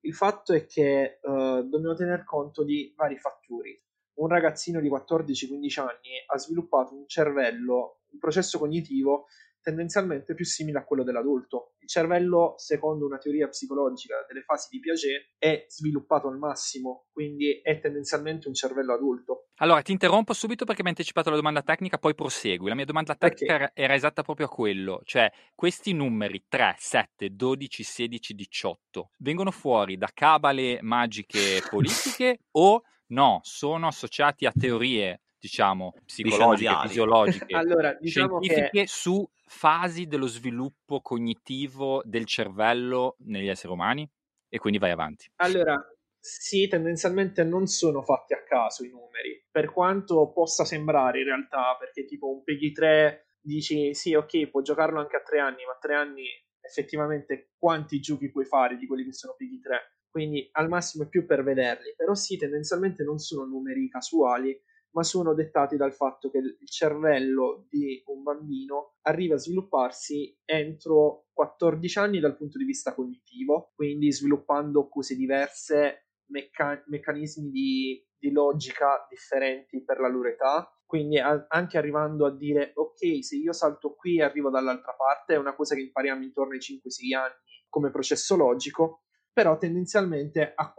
Il fatto è che eh, dobbiamo tener conto di vari fattori. Un ragazzino di 14-15 anni ha sviluppato un cervello, un processo cognitivo tendenzialmente più simile a quello dell'adulto. Il cervello, secondo una teoria psicologica delle fasi di Piaget, è sviluppato al massimo, quindi è tendenzialmente un cervello adulto. Allora, ti interrompo subito perché mi hai anticipato la domanda tecnica, poi prosegui. La mia domanda tecnica era, era esatta proprio a quello, cioè questi numeri 3, 7, 12, 16, 18 vengono fuori da cabale magiche politiche *laughs* o no, sono associati a teorie, diciamo, psicologiche, fisiologiche, *laughs* Allora, diciamo che scientifiche su fasi dello sviluppo cognitivo del cervello negli esseri umani? E quindi vai avanti. Allora, sì, tendenzialmente non sono fatti a caso i numeri, per quanto possa sembrare in realtà, perché tipo un Peggy 3 dici sì, ok, può giocarlo anche a tre anni, ma a tre anni effettivamente quanti giochi puoi fare di quelli che sono Peggy 3? Quindi al massimo è più per vederli, però sì, tendenzialmente non sono numeri casuali, ma sono dettati dal fatto che il cervello di un bambino arriva a svilupparsi entro 14 anni dal punto di vista cognitivo, quindi sviluppando cose diverse, mecca- meccanismi di, di logica differenti per la loro età, quindi anche arrivando a dire ok, se io salto qui e arrivo dall'altra parte, è una cosa che impariamo intorno ai 5-6 anni come processo logico, però tendenzialmente a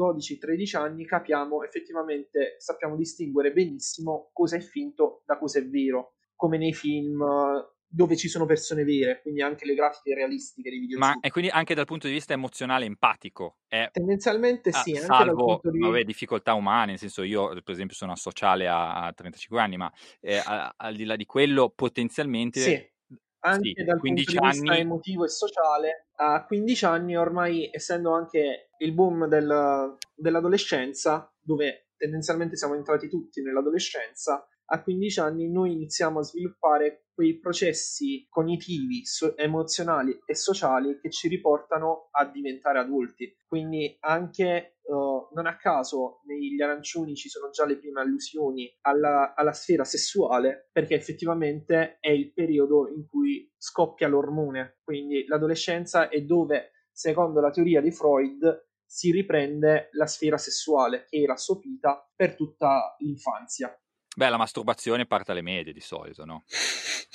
12-13 anni capiamo effettivamente, sappiamo distinguere benissimo cosa è finto da cosa è vero, come nei film eh, dove ci sono persone vere, quindi anche le grafiche realistiche dei videogiochi. Ma e quindi anche dal punto di vista emozionale empatico, è Tendenzialmente Ah, sì, dal salvo punto di vabbè, difficoltà umane, nel senso io per esempio sono asociale a, a 35 anni, ma eh, a- al di là di quello potenzialmente Sì, anche sì, dal 15 punto di vista anni- emotivo e sociale, a 15 anni ormai, essendo anche il boom del- dell'adolescenza, dove tendenzialmente siamo entrati tutti nell'adolescenza, a 15 anni noi iniziamo a sviluppare quei processi cognitivi, so- emozionali e sociali che ci riportano a diventare adulti. Quindi anche eh, non a caso negli arancioni ci sono già le prime allusioni alla, alla sfera sessuale, perché effettivamente è il periodo in cui scoppia l'ormone. Quindi l'adolescenza è dove, secondo la teoria di Freud, si riprende la sfera sessuale che era sopita per tutta l'infanzia. Beh, la masturbazione parte alle medie di solito, no?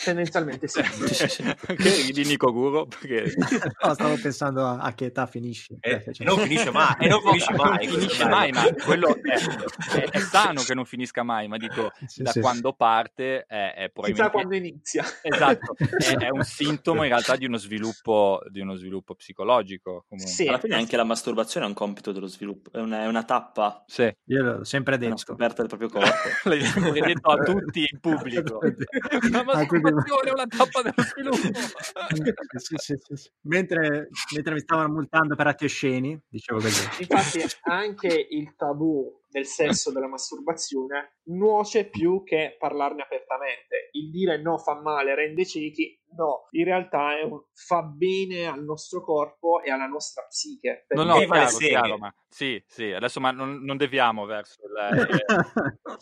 Tendenzialmente sì. *laughs* che ridi Nico Guro? Perché... *laughs* no, stavo pensando a, a, che età finisce. E, eh, cioè... non finisce mai, e non finisce mai. Non finisce mai, ma quello è, è, è, sano che non finisca mai, ma dico, sì, da sì, quando sì. parte è, è probabilmente... Chissà quando inizia. Esatto, è, un *laughs* sintomo in realtà di uno sviluppo, di uno sviluppo psicologico. Comunque. Sì, alla fine anche la masturbazione è un compito dello sviluppo, è una, è una tappa. Sì. Io l'ho sempre detto. È una scoperta del proprio corpo. Detto a tutti in pubblico. *laughs* la masturbazione è una tappa dello *laughs* sviluppo. sì, sì, sì, mentre, mentre, mi stavano multando per atti osceni, dicevo così. Infatti anche il tabù del sesso, della masturbazione, nuoce più che parlarne apertamente. Il dire no fa male, rende ciechi, no, in realtà un, fa bene al nostro corpo e alla nostra psiche. No, no, chiaro, chiaro, ma sì, sì, adesso ma non, non deviamo verso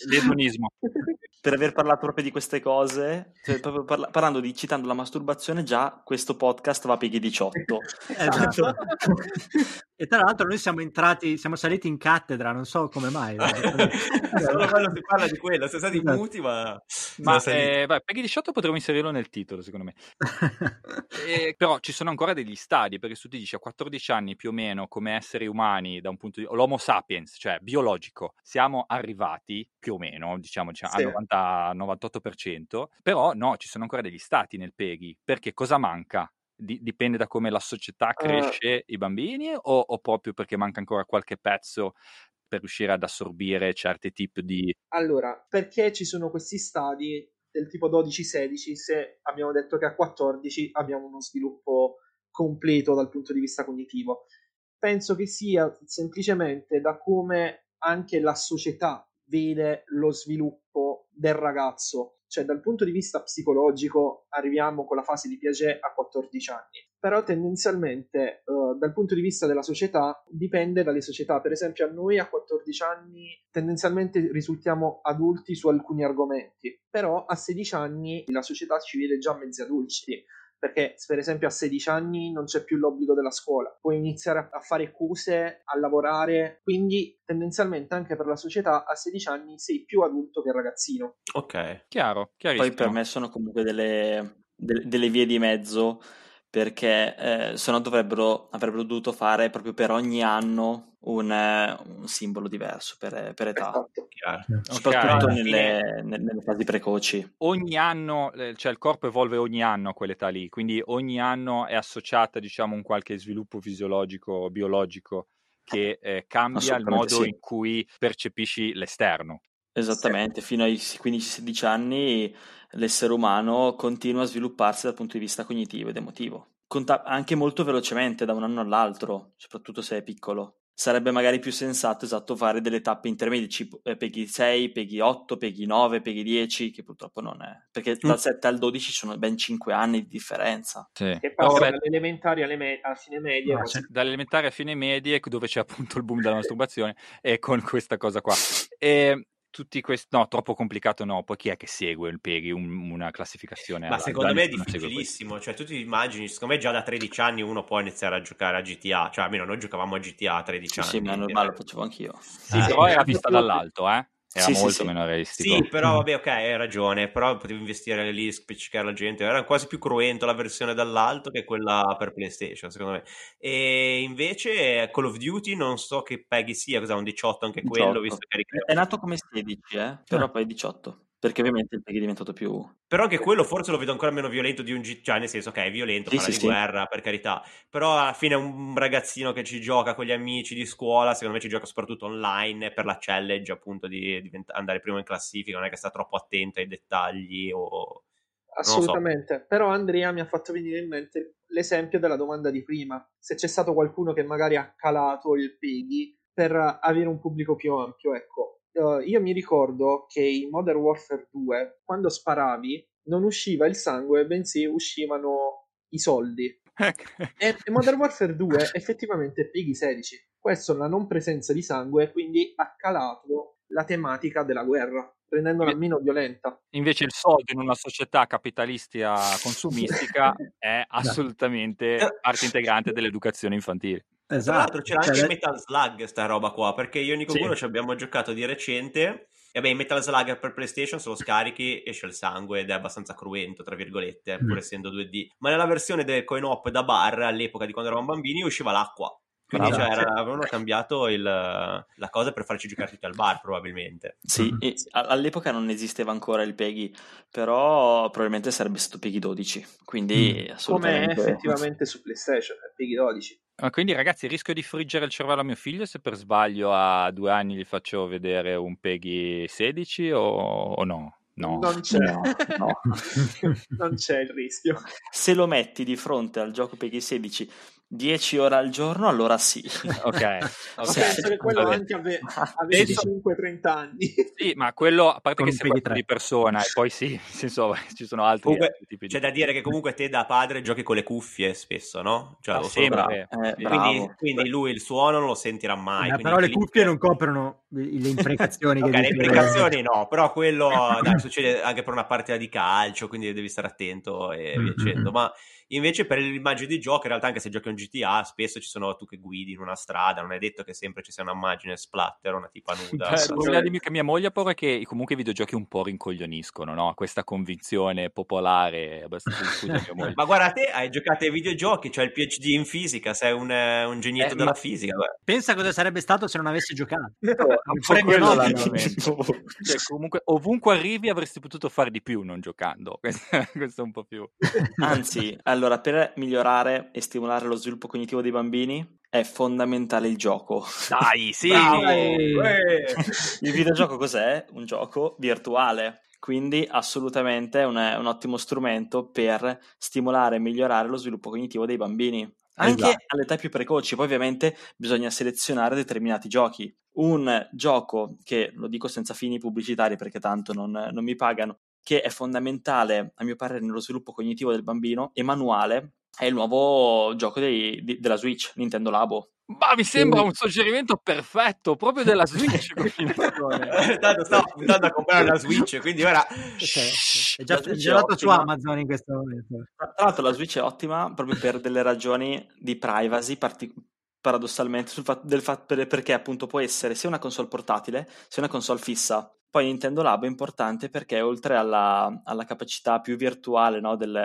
l'edonismo. *laughs* per aver parlato proprio di queste cose, cioè, proprio parla- parlando di citando la masturbazione, già questo podcast va a Peggy 18. esatto. *laughs* e tra l'altro noi siamo entrati, siamo saliti in cattedra, non so come mai. *laughs* Solo quando si parla di quello, siamo stati esatto. muti, ma... Ma eh, beh, Peggy 18 potremmo inserirlo nel titolo, secondo me. *laughs* e, però ci sono ancora degli stadi, perché tu ti dici a 14 anni più o meno come esseri umani, da un punto di l'Homo sapiens, cioè biologico, siamo arrivati più o meno, diciamo, diciamo sì. al 98%, però no, ci sono ancora degli stati nel PEGI, perché cosa manca? dipende da come la società eh. cresce uh, i bambini o, o, proprio perché manca ancora qualche pezzo per riuscire ad assorbire certi tipi di... Allora, perché ci sono questi stadi del tipo 12-16 se abbiamo detto che a 14 abbiamo uno sviluppo completo dal punto di vista cognitivo? Penso che sia semplicemente da come anche la società vede lo sviluppo del ragazzo. Cioè dal punto di vista psicologico arriviamo con la fase di Piaget a 14 anni, però tendenzialmente uh, dal punto di vista della società dipende dalle società, per esempio a noi a 14 anni tendenzialmente risultiamo adulti su alcuni argomenti, però a 16 anni la società ci vede già mezzi adulti perché per esempio a 16 anni non c'è più l'obbligo della scuola, puoi iniziare a fare cose, a lavorare, quindi tendenzialmente anche per la società a 16 anni sei più adulto che ragazzino. Ok, chiaro, chiarissimo. Poi per me sono comunque delle, delle, delle vie di mezzo perché eh, se no dovrebbero, avrebbero dovuto fare proprio per ogni anno un, eh, un simbolo diverso per, per età, esatto. soprattutto okay. nelle, nelle, fasi precoci. Ogni anno, eh, cioè il corpo evolve ogni anno a quell'età lì, quindi ogni anno è associata diciamo un qualche sviluppo fisiologico, biologico che eh, cambia il modo sì. in cui percepisci l'esterno. Esattamente, sì. fino ai 15-16 anni l'essere umano continua a svilupparsi dal punto di vista cognitivo ed emotivo. Conta anche molto velocemente da un anno all'altro, soprattutto se è piccolo. Sarebbe magari più sensato esatto fare delle tappe intermedie, eh, Peggy 6, Peggy 8, Peggy 9, Peggy 10, che purtroppo non è. Perché dal 7 al 12 ci sono ben 5 anni di differenza. Sì. Che passa oh, dall'elementare me- a fine medie. No, dall'elementare a fine medie, dove c'è appunto il boom della masturbazione, e con questa cosa qua. E tutti questi no troppo complicato no poi chi è che segue il Peghi un, una classificazione ma secondo me è difficilissimo cioè tu ti immagini secondo me già da 13 anni uno può iniziare a giocare a GTA cioè almeno noi giocavamo a GTA a 13 anni sì ma è normale lo facevo anch'io. Sì eh, però era vista *laughs* dall'alto eh era sì, molto sì, meno realistico. Sì, però vabbè, ok, hai ragione, però potevi investire lì, spiccicare la gente, era quasi più cruento la versione dall'alto che quella per PlayStation, secondo me. E invece Call of Duty non so che Peggy sia, cos'è un 18 anche 18. quello, visto che È nato come 16, eh, però ah. poi 18. Perché ovviamente il Peggy è diventato più... Però anche quello forse lo vedo ancora meno violento di un G... Cioè, nel senso, ok, è violento, sì, parla sì, di sì. guerra, per carità. Però alla fine un ragazzino che ci gioca con gli amici di scuola, secondo me ci gioca soprattutto online per la challenge, appunto, di, di andare primo in classifica, non è che sta troppo attento ai dettagli o... Assolutamente, so. però Andrea mi ha fatto venire in mente l'esempio della domanda di prima. Se c'è stato qualcuno che magari ha calato il Peggy per avere un pubblico più ampio, ecco, uh, io mi ricordo che in Modern Warfare 2, quando sparavi, non usciva il sangue, bensì uscivano i soldi. e in Modern Warfare 2 effettivamente Piggy 16. Questo la non presenza di sangue, quindi ha calato la tematica della guerra, rendendola meno violenta. Invece il soldo in una società capitalistica consumistica *laughs* è assolutamente parte integrante dell'educazione infantile. Esatto. Tra l'altro c'era anche Cioè, Metal Slug sta roba qua, perché io e Nico Sì. Guro ci abbiamo giocato di recente. E beh, Metal Slug per PlayStation se lo scarichi esce il sangue ed è abbastanza cruento, tra virgolette, Mm. pur essendo 2D. Ma nella versione del coin op da bar, all'epoca di quando eravamo bambini, usciva l'acqua. Quindi cioè, era- avevano cambiato il- la cosa per farci giocare tutti al bar, probabilmente. Sì, a- all'epoca non esisteva ancora il PEGI, però probabilmente sarebbe stato PEGI 12, quindi Mm. Come assolutamente... effettivamente su PlayStation, è Piggy 12. Ma quindi ragazzi rischio di friggere il cervello a mio figlio se per sbaglio a due anni gli faccio vedere un Peggy 16 o, o no? No. Non c'è, No, no. *laughs* non c'è il rischio. Se lo metti di fronte al gioco PEGI 16 10 ore al giorno, allora sì. *laughs* Ok, Ma *laughs* ok. penso che quello Vabbè. anche a, ve- a Penso- 25-30 anni. Sì, ma quello a parte Con che un si Peggy guarda 3. di persona e poi sì, senso, *laughs* ci sono altri, Comunque, altri tipi di... C'è da dire che comunque te da padre giochi con le cuffie spesso, no? Cioè, Ah, o solo sempre. con- Eh. Quindi, quindi lui il suono non lo sentirà mai. Quindi però le cuffie non coprono le imprecazioni Ok, che le implicazioni no, però quello dai, succede anche per una partita di calcio, quindi devi stare attento e via Mm, dicendo. mm, Ma invece per l'immagine di gioco, in realtà anche se giochi un GTA, spesso ci sono tu che guidi in una strada, non è detto che sempre ci sia un'immagine splatter, una tipa nuda. Beh, mio- che mia moglie ha paura è che comunque i videogiochi un po' rincoglioniscono, no? Questa convinzione popolare, abbastanza. *laughs* Ma guarda te, hai giocato ai videogiochi, c'hai il PhD in fisica, sei un, un genietto Eh, della fisica. guarda. Pensa cosa sarebbe stato se non avessi giocato. *laughs* Premio quello Nobel. l'argomento. *laughs* Cioè, comunque, ovunque arrivi avresti potuto fare di più non giocando. Questo, questo è un po' più... Anzi, allora, per migliorare e stimolare lo sviluppo cognitivo dei bambini è fondamentale il gioco. Dai, *laughs* sì! Eh! Il videogioco cos'è? Un gioco virtuale. Quindi assolutamente è un, un ottimo strumento per stimolare e migliorare lo sviluppo cognitivo dei bambini. Anche Esatto. all'età più precoci, poi ovviamente bisogna selezionare determinati giochi. Un gioco che, lo dico senza fini pubblicitari perché tanto non, non mi pagano, che è fondamentale a mio parere nello sviluppo cognitivo del bambino e manuale, è il nuovo gioco dei- di- della Switch, Nintendo Labo. Ma mi sembra un suggerimento perfetto proprio della Switch. *laughs* Tanto stavo puntando a comprare la Switch, quindi ora... Ok, È già girato su. Amazon in questo momento. Tra tra l'altro la Switch è ottima proprio per delle ragioni di privacy, partic- paradossalmente, sul fatto, del fatto per- perché appunto può essere sia una console portatile, sia una console fissa. Poi Nintendo Labo è importante perché oltre alla, alla capacità più virtuale no, del,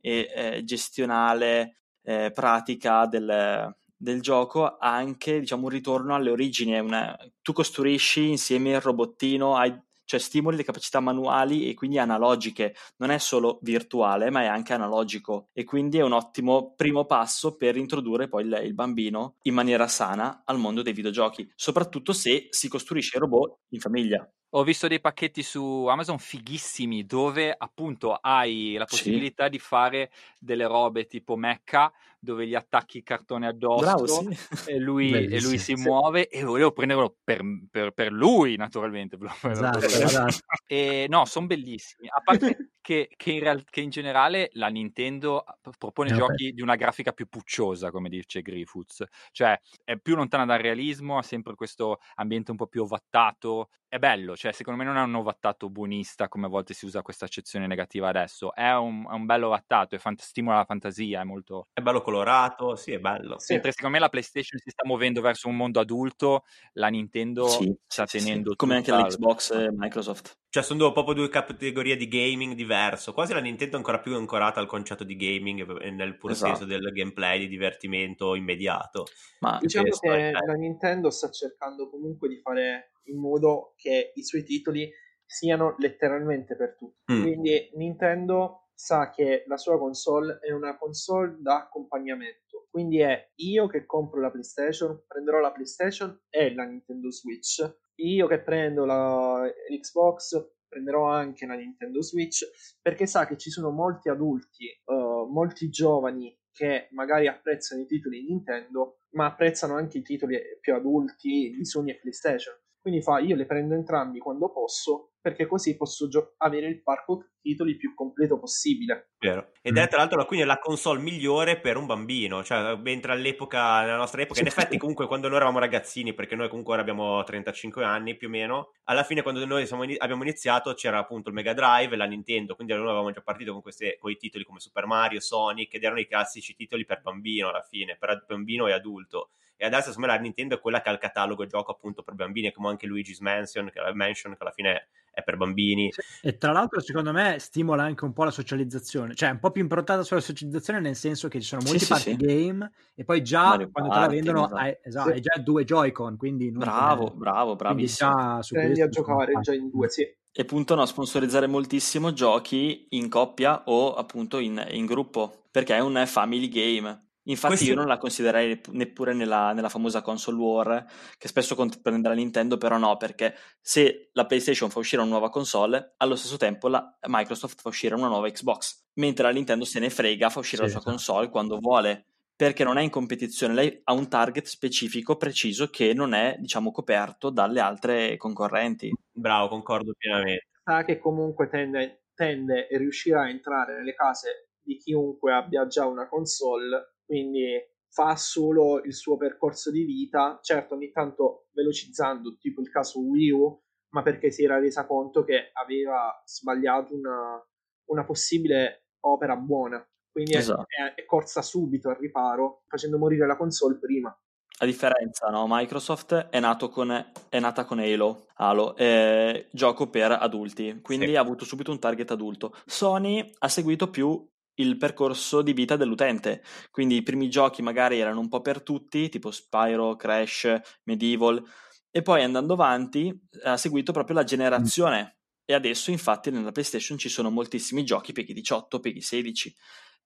e eh, gestionale, eh, pratica del, del gioco, ha anche diciamo, un ritorno alle origini. Una- tu costruisci insieme il robottino, hai- cioè stimoli le capacità manuali e quindi analogiche non è solo virtuale, ma è anche analogico e quindi è un ottimo primo passo per introdurre poi il, il bambino in maniera sana al mondo dei videogiochi, soprattutto se si costruisce il robot in famiglia. Ho visto dei pacchetti su Amazon fighissimi dove appunto hai la Sì. possibilità di fare delle robe tipo Mecca dove gli attacchi il cartone addosso Bravo, sì. e, lui, e lui si muove e volevo prenderlo per, per- per lui naturalmente. Esatto, esatto. E no, sono bellissimi. A parte che, che in real- che in generale la Nintendo propone Eh, vabbè. giochi di una grafica più pucciosa, come dice Griffiths, cioè è più lontana dal realismo, ha sempre questo ambiente un po' più ovattato. È bello, cioè secondo me non è un ovattato buonista come a volte si usa questa accezione negativa adesso. È un, è un bello ovattato, è fant- stimola la fantasia, è molto. È bello colorato, sì, è bello. Sì. Mentre secondo me la PlayStation si sta muovendo verso un mondo adulto, la Nintendo Sì, sta sì, sì, tenendo come anche tutta- l'Xbox e Microsoft. Cioè, sono due, proprio due categorie di gaming diverso. Quasi la Nintendo è ancora più ancorata al concetto di gaming nel puro Esatto. senso del gameplay, di divertimento immediato. Ma Diciamo che la Nintendo sta cercando comunque di fare in modo che i suoi titoli siano letteralmente per tutti. Mm. Quindi Nintendo sa che la sua console è una console da accompagnamento. Quindi è io che compro la PlayStation, prenderò la PlayStation e la Nintendo Switch. Io che prendo la Xbox prenderò anche la Nintendo Switch perché sa che ci sono molti adulti, eh, molti giovani che magari apprezzano i titoli Nintendo, ma apprezzano anche i titoli più adulti di Sony e PlayStation. Quindi fa, io le prendo entrambi quando posso, perché così posso gio- avere il parco titoli più completo possibile. Vero. Ed Mm. è tra l'altro quindi la console migliore per un bambino, cioè mentre all'epoca, nella nostra epoca, in effetti comunque quando noi eravamo ragazzini, perché noi comunque ora abbiamo 35 anni più o meno, alla fine quando noi siamo ini- abbiamo iniziato c'era appunto il Mega Drive e la Nintendo, quindi noi avevamo già partito con, queste, con i titoli come Super Mario, Sonic, ed erano i classici titoli per bambino alla fine, per bambino e adulto. E adesso secondo me la Nintendo è quella che ha il catalogo gioco appunto per bambini, come anche Luigi's Mansion, che, Mansion, che alla fine è per bambini. E tra l'altro, secondo me, stimola anche un po' la socializzazione, cioè è un po' più improntata sulla socializzazione, nel senso che ci sono molti sì, party sì, game e poi già Mario quando Party, te la vendono esatto. hai, esatto, hai, già due Joy-Con. Quindi bravo, è... bravo, bravissimo. Già su Prendi a giocare già in due, sì. E puntano a sponsorizzare moltissimo giochi in coppia o appunto in, in gruppo, perché è un family game. Infatti Questo... io non la considererei neppure nella, nella, famosa console war che spesso comprende la Nintendo, però no, perché se la PlayStation fa uscire una nuova console, allo stesso tempo la Microsoft fa uscire una nuova Xbox, mentre la Nintendo se ne frega, fa uscire sì, la sua esatto. console quando vuole, perché non è in competizione, lei ha un target specifico, preciso, che non è, diciamo, coperto dalle altre concorrenti. Bravo, concordo pienamente. Sa che comunque tende, tende e riuscirà a entrare nelle case di chiunque abbia già una console quindi fa solo il suo percorso di vita, certo ogni tanto velocizzando, tipo il caso Wii U, ma perché si era resa conto che aveva sbagliato una, una possibile opera buona. Quindi esatto. è, è, corsa subito al riparo, facendo morire la console prima. A differenza, no? Microsoft è, nato con, è nata con Halo, Halo gioco per adulti, quindi sì. ha avuto subito un target adulto. Sony ha seguito più il percorso di vita dell'utente. Quindi i primi giochi magari erano un po' per tutti, tipo Spyro, Crash, Medieval, e poi andando avanti ha seguito proprio la generazione. E adesso infatti nella PlayStation ci sono moltissimi giochi PEGI 18, PEGI 16.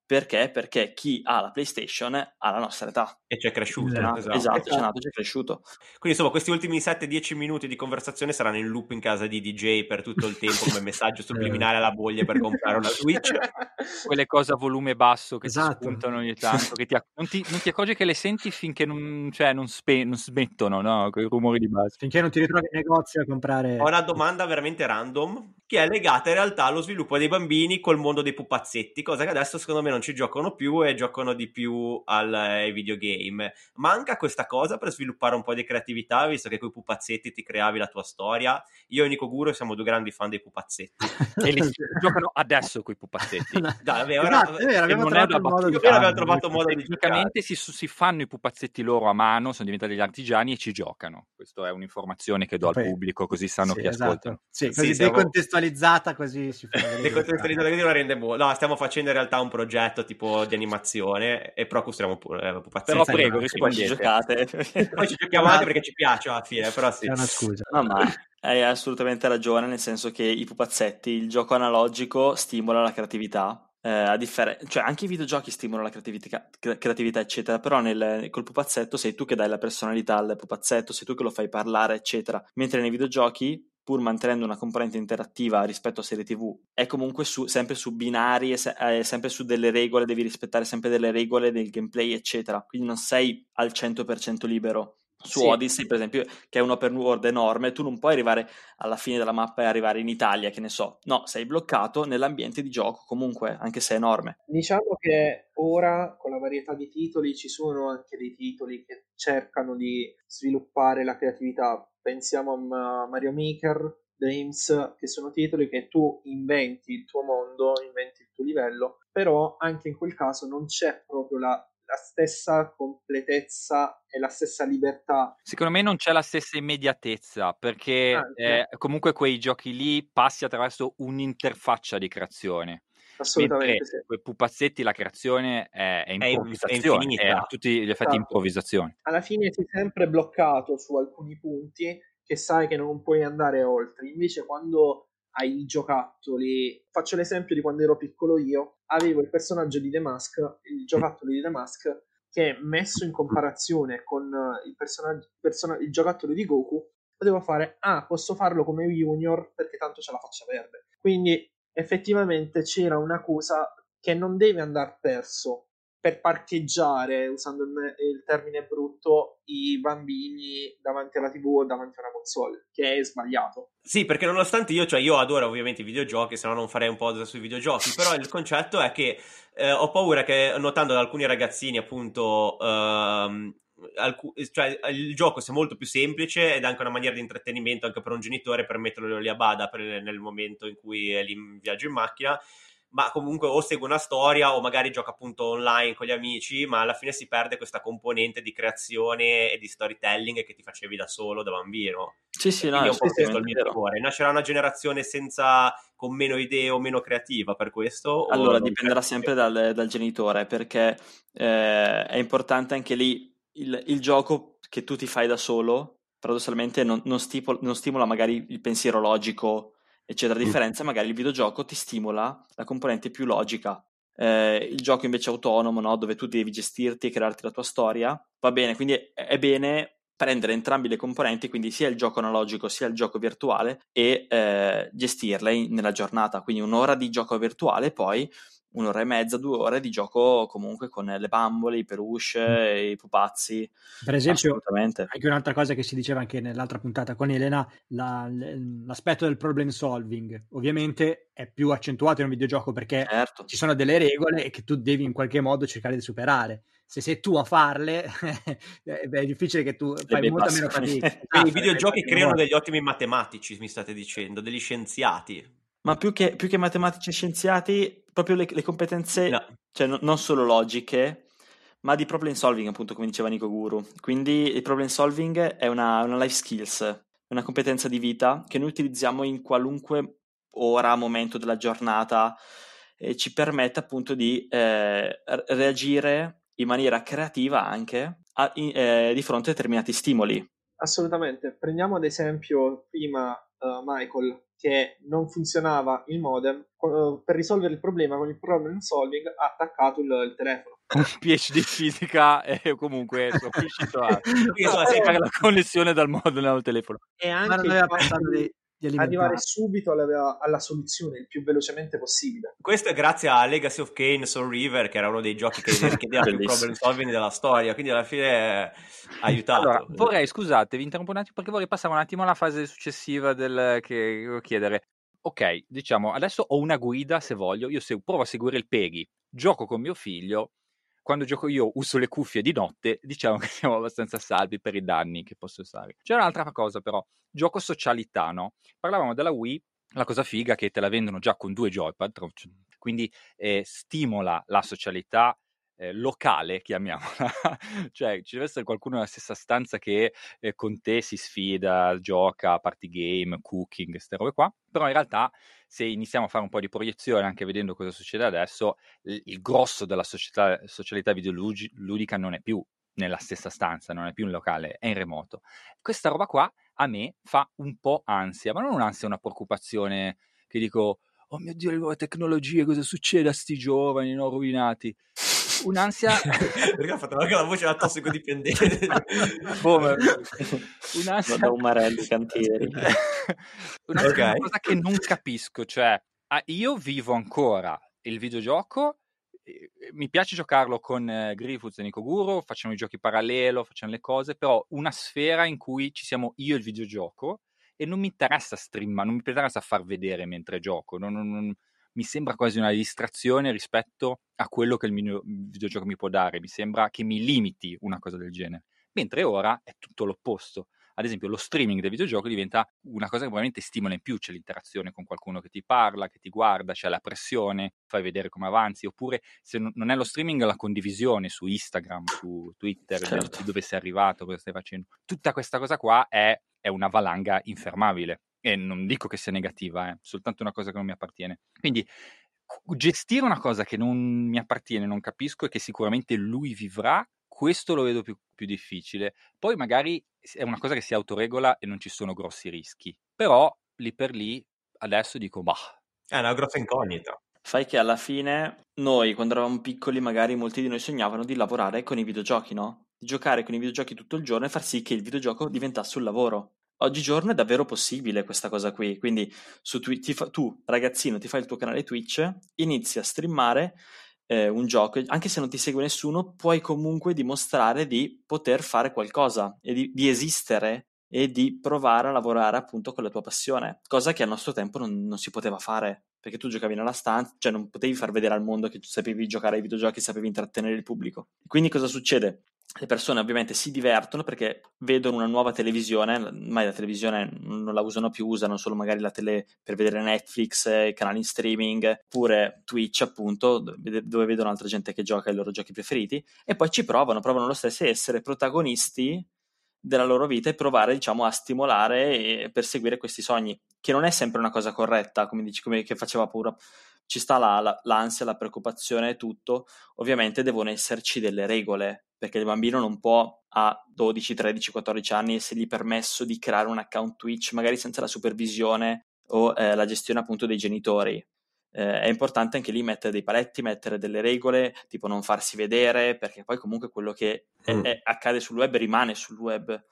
Perché? Perché chi ha la PlayStation ha la nostra età. E c'è cresciuto. Esatto, esatto, esatto c'è nato, c'è cresciuto. Quindi insomma questi ultimi 7-10 minuti di conversazione saranno in loop in casa di DJ per tutto il tempo come messaggio *laughs* subliminale alla moglie per comprare una Switch. *laughs* Quelle cose a volume basso che esatto. ti spuntano ogni tanto, che ti, non, ti, non, ti, accorgi che le senti finché non, cioè, non, spe, non smettono, no? Quei rumori di base. Finché non ti ritrovi in negozio a comprare... Ho una domanda veramente random che è legata in realtà allo sviluppo dei bambini col mondo dei pupazzetti, cosa che adesso secondo me non ci giocano più e giocano di più al, ai videogame. Manca questa cosa per sviluppare un po' di creatività, visto che con i pupazzetti ti creavi la tua storia. Io e Nico Guro siamo due grandi fan dei pupazzetti. *laughs* e li giocano adesso con i pupazzetti. *laughs* Dai, vabbè, ora, esatto, vero, non abbiamo trovato modo di Tecnicamente si, si, fanno i pupazzetti loro a mano, sono diventati degli artigiani e ci giocano. Questa è un'informazione che do al pubblico, così sanno sì, chi esatto. ascolta. Sì, così sì, decontestualizzata così si fa decontestualizzata così lo rende buono no stiamo facendo in realtà un progetto tipo di animazione e però costruiamo pure eh, pupazzetti però prego rispondete. giocate. *laughs* Poi ci giochiamo anche perché ci piace alla fine però sì. È una scusa. No ma hai assolutamente ragione nel senso che i pupazzetti il gioco analogico stimola la creatività eh, a differenza, cioè anche i videogiochi stimolano la creatività, creatività eccetera, però nel, col pupazzetto sei tu che dai la personalità al pupazzetto, sei tu che lo fai parlare, eccetera. Mentre nei videogiochi pur mantenendo una componente interattiva rispetto a serie TV, è comunque su, sempre su binari, se, è, sempre su delle regole, devi rispettare sempre delle regole del gameplay, eccetera. Quindi non sei al 100% libero. Su sì. Odyssey, per esempio, che è un open world enorme, tu non puoi arrivare alla fine della mappa e arrivare in Italia, che ne so. No, sei bloccato nell'ambiente di gioco, comunque, anche se è enorme. Diciamo che ora, con la varietà di titoli, ci sono anche dei titoli che cercano di sviluppare la creatività pensiamo a Mario Maker, Games, che sono titoli che tu inventi il tuo mondo, inventi il tuo livello, però anche in quel caso non c'è proprio la, la stessa completezza e la stessa libertà. Secondo me non c'è la stessa immediatezza, perché eh, comunque quei giochi lì passi attraverso un'interfaccia di creazione. Assolutamente sì. Quei pupazzetti la creazione è, è improvvisazione, è, è, a tutti gli effetti esatto. improvvisazione. Alla fine sei sempre bloccato su alcuni punti che sai che non puoi andare oltre. Invece quando hai i giocattoli, faccio l'esempio di quando ero piccolo io, avevo il personaggio di The Mask, il giocattolo di The Mask, che messo in comparazione con il, personaggio, person- il giocattolo di Goku, potevo fare, ah, posso farlo come Junior perché tanto c'è la faccia verde. Quindi effettivamente c'era un'accusa che non deve andare perso per parcheggiare, usando il, il, termine brutto, i bambini davanti alla TV o davanti a una console, che è sbagliato. Sì, perché nonostante io, cioè io adoro ovviamente i videogiochi, se no non farei un po' sui videogiochi, però il concetto è che eh, ho paura che notando da alcuni ragazzini appunto... Ehm, Alcu- cioè, il gioco sia molto più semplice ed anche una maniera di intrattenimento anche per un genitore per metterlo lì a bada per, nel momento in cui è lì in viaggio in macchina ma comunque o segue una storia o magari gioca appunto online con gli amici, ma alla fine si perde questa componente di creazione e di storytelling che ti facevi da solo da bambino. Sì, sì, no, è un po' questo il mio cuore. Nascerà una generazione senza con meno idee o meno creativa per questo? Allora, dipenderà sempre dal, dal, genitore, perché eh, è importante anche lì il, il, gioco che tu ti fai da solo, paradossalmente non, non, stipula, non stimola magari il pensiero logico eccetera. A differenza, magari il videogioco ti stimola la componente più logica. Eh, il gioco invece autonomo, no? dove tu devi gestirti e crearti la tua storia, va bene, quindi è bene prendere entrambi le componenti, quindi sia il gioco analogico sia il gioco virtuale e eh, gestirle in, nella giornata, quindi un'ora di gioco virtuale, poi un'ora e mezza, due ore di gioco comunque con le bambole, i peluche, mm. i pupazzi. Per esempio, anche un'altra cosa che si diceva anche nell'altra puntata con Elena, la, l'aspetto del problem solving. Ovviamente è più accentuato in un videogioco perché certo. ci sono delle regole che tu devi in qualche modo cercare di superare. Se sei tu a farle, *laughs* è difficile che tu fai molto meno fatica. Quindi i videogiochi creano degli ottimi matematici, mi state dicendo, degli scienziati ma più che, più che matematici e scienziati, proprio le, le competenze, no. cioè no, non solo logiche, ma di problem solving, appunto, come diceva Nico Guru. Quindi il problem solving è una, una life skills, una competenza di vita che noi utilizziamo in qualunque ora, momento della giornata e ci permette appunto di eh, reagire in maniera creativa anche a, in, eh, di fronte a determinati stimoli. Assolutamente. Prendiamo ad esempio prima uh, Michael che non funzionava il modem, per risolvere il problema con il problem solving ha attaccato il, il telefono. Un PhD fisica e comunque sono riuscito a, *laughs* fare la connessione dal modem al telefono. E anche il fatto di arrivare subito alla, alla, soluzione il più velocemente possibile. Questo è grazie a Legacy of Kane Soul River, che era uno dei giochi che richiedeva *laughs* più problem solving della storia, quindi alla fine ha aiutato. Allora, vorrei, scusate, vi interrompo un attimo perché vorrei passare un attimo alla fase successiva del che devo chiedere. Ok, diciamo, adesso ho una guida se voglio, io se, provo a seguire il PEGI, gioco con mio figlio, quando gioco io uso le cuffie di notte, *laughs* diciamo che siamo abbastanza salvi per i danni che posso usare. C'è un'altra cosa però, gioco socialità, no? Parlavamo della Wii, la cosa figa è che te la vendono già con due joypad, quindi eh, stimola la socialità eh, locale, chiamiamola, *laughs* cioè ci deve essere qualcuno nella stessa stanza che eh, con te si sfida, gioca, party game, cooking, queste robe qua, però in realtà se iniziamo a fare un po' di proiezione anche vedendo cosa succede adesso, il, il grosso della società, socialità videoludica non è più nella stessa stanza, non è più in locale, è in remoto. Questa roba qua a me fa un po' ansia, ma non un'ansia, una preoccupazione che dico, oh mio Dio, le nuove tecnologie, cosa succede a sti giovani, non rovinati? Un'ansia. *laughs* Perché ha fatto anche la voce da tossicodipendente. *laughs* Come? un'ansia. Da umarelli cantieri. *laughs* un'ansia okay. una cosa che non capisco, cioè ah, io vivo ancora il videogioco. Mi piace giocarlo con eh, Griffiths e Nico Guru, facciamo i giochi parallelo, facciamo le cose, però una sfera in cui ci siamo io e il videogioco e non mi interessa streamare, non mi interessa far vedere mentre gioco, non, non, mi sembra quasi una distrazione rispetto a quello che il mio videogioco mi può dare, mi sembra che mi limiti una cosa del genere. Mentre ora è tutto l'opposto. Ad esempio, lo streaming del videogioco diventa una cosa che probabilmente stimola in più, c'è l'interazione con qualcuno che ti parla, che ti guarda, c'è la pressione, fai vedere come avanzi, oppure se non è lo streaming, la condivisione su Instagram, su Twitter, certo. dove sei arrivato, cosa stai facendo. Tutta questa cosa qua è, è una valanga infermabile e non dico che sia negativa, è eh, soltanto una cosa che non mi appartiene. Quindi gestire una cosa che non mi appartiene, non capisco e che sicuramente lui vivrà, questo lo vedo più, più difficile. Poi magari è una cosa che si autoregola e non ci sono grossi rischi, però lì per lì adesso dico, bah. È una grossa incognita. Fai che alla fine noi, quando eravamo piccoli, magari molti di noi sognavano di lavorare con i videogiochi, no? Di giocare con i videogiochi tutto il giorno e far sì che il videogioco diventasse un lavoro. Oggigiorno è davvero possibile questa cosa qui, quindi twi- fa- tu ragazzino ti fai il tuo canale Twitch, inizi a streamare eh, un gioco, anche se non ti segue nessuno, puoi comunque dimostrare di poter fare qualcosa e di, di esistere e di provare a lavorare appunto con la tua passione, cosa che al nostro tempo non, non, si poteva fare, perché tu giocavi nella stanza, cioè non potevi far vedere al mondo che tu sapevi giocare ai videogiochi, sapevi intrattenere il pubblico. Quindi cosa succede? Le persone ovviamente si divertono perché vedono una nuova televisione, ormai la televisione non la usano più, usano solo magari la tele per vedere Netflix, i canali in streaming, oppure Twitch appunto, dove vedono altra gente che gioca i loro giochi preferiti, e poi ci provano, provano lo stesso a essere protagonisti della loro vita e provare diciamo a stimolare e perseguire questi sogni, che non è sempre una cosa corretta, come dici, come che faceva paura ci sta la, la, l'ansia, la preoccupazione e tutto, ovviamente devono esserci delle regole, perché il bambino non può a 12, 13, 14 anni essergli permesso di creare un account Twitch, magari senza la supervisione o eh, la gestione appunto dei genitori. Eh, è importante anche lì mettere dei paletti, mettere delle regole, tipo non farsi vedere, perché poi comunque quello che mm. è, è, accade sul web rimane sul web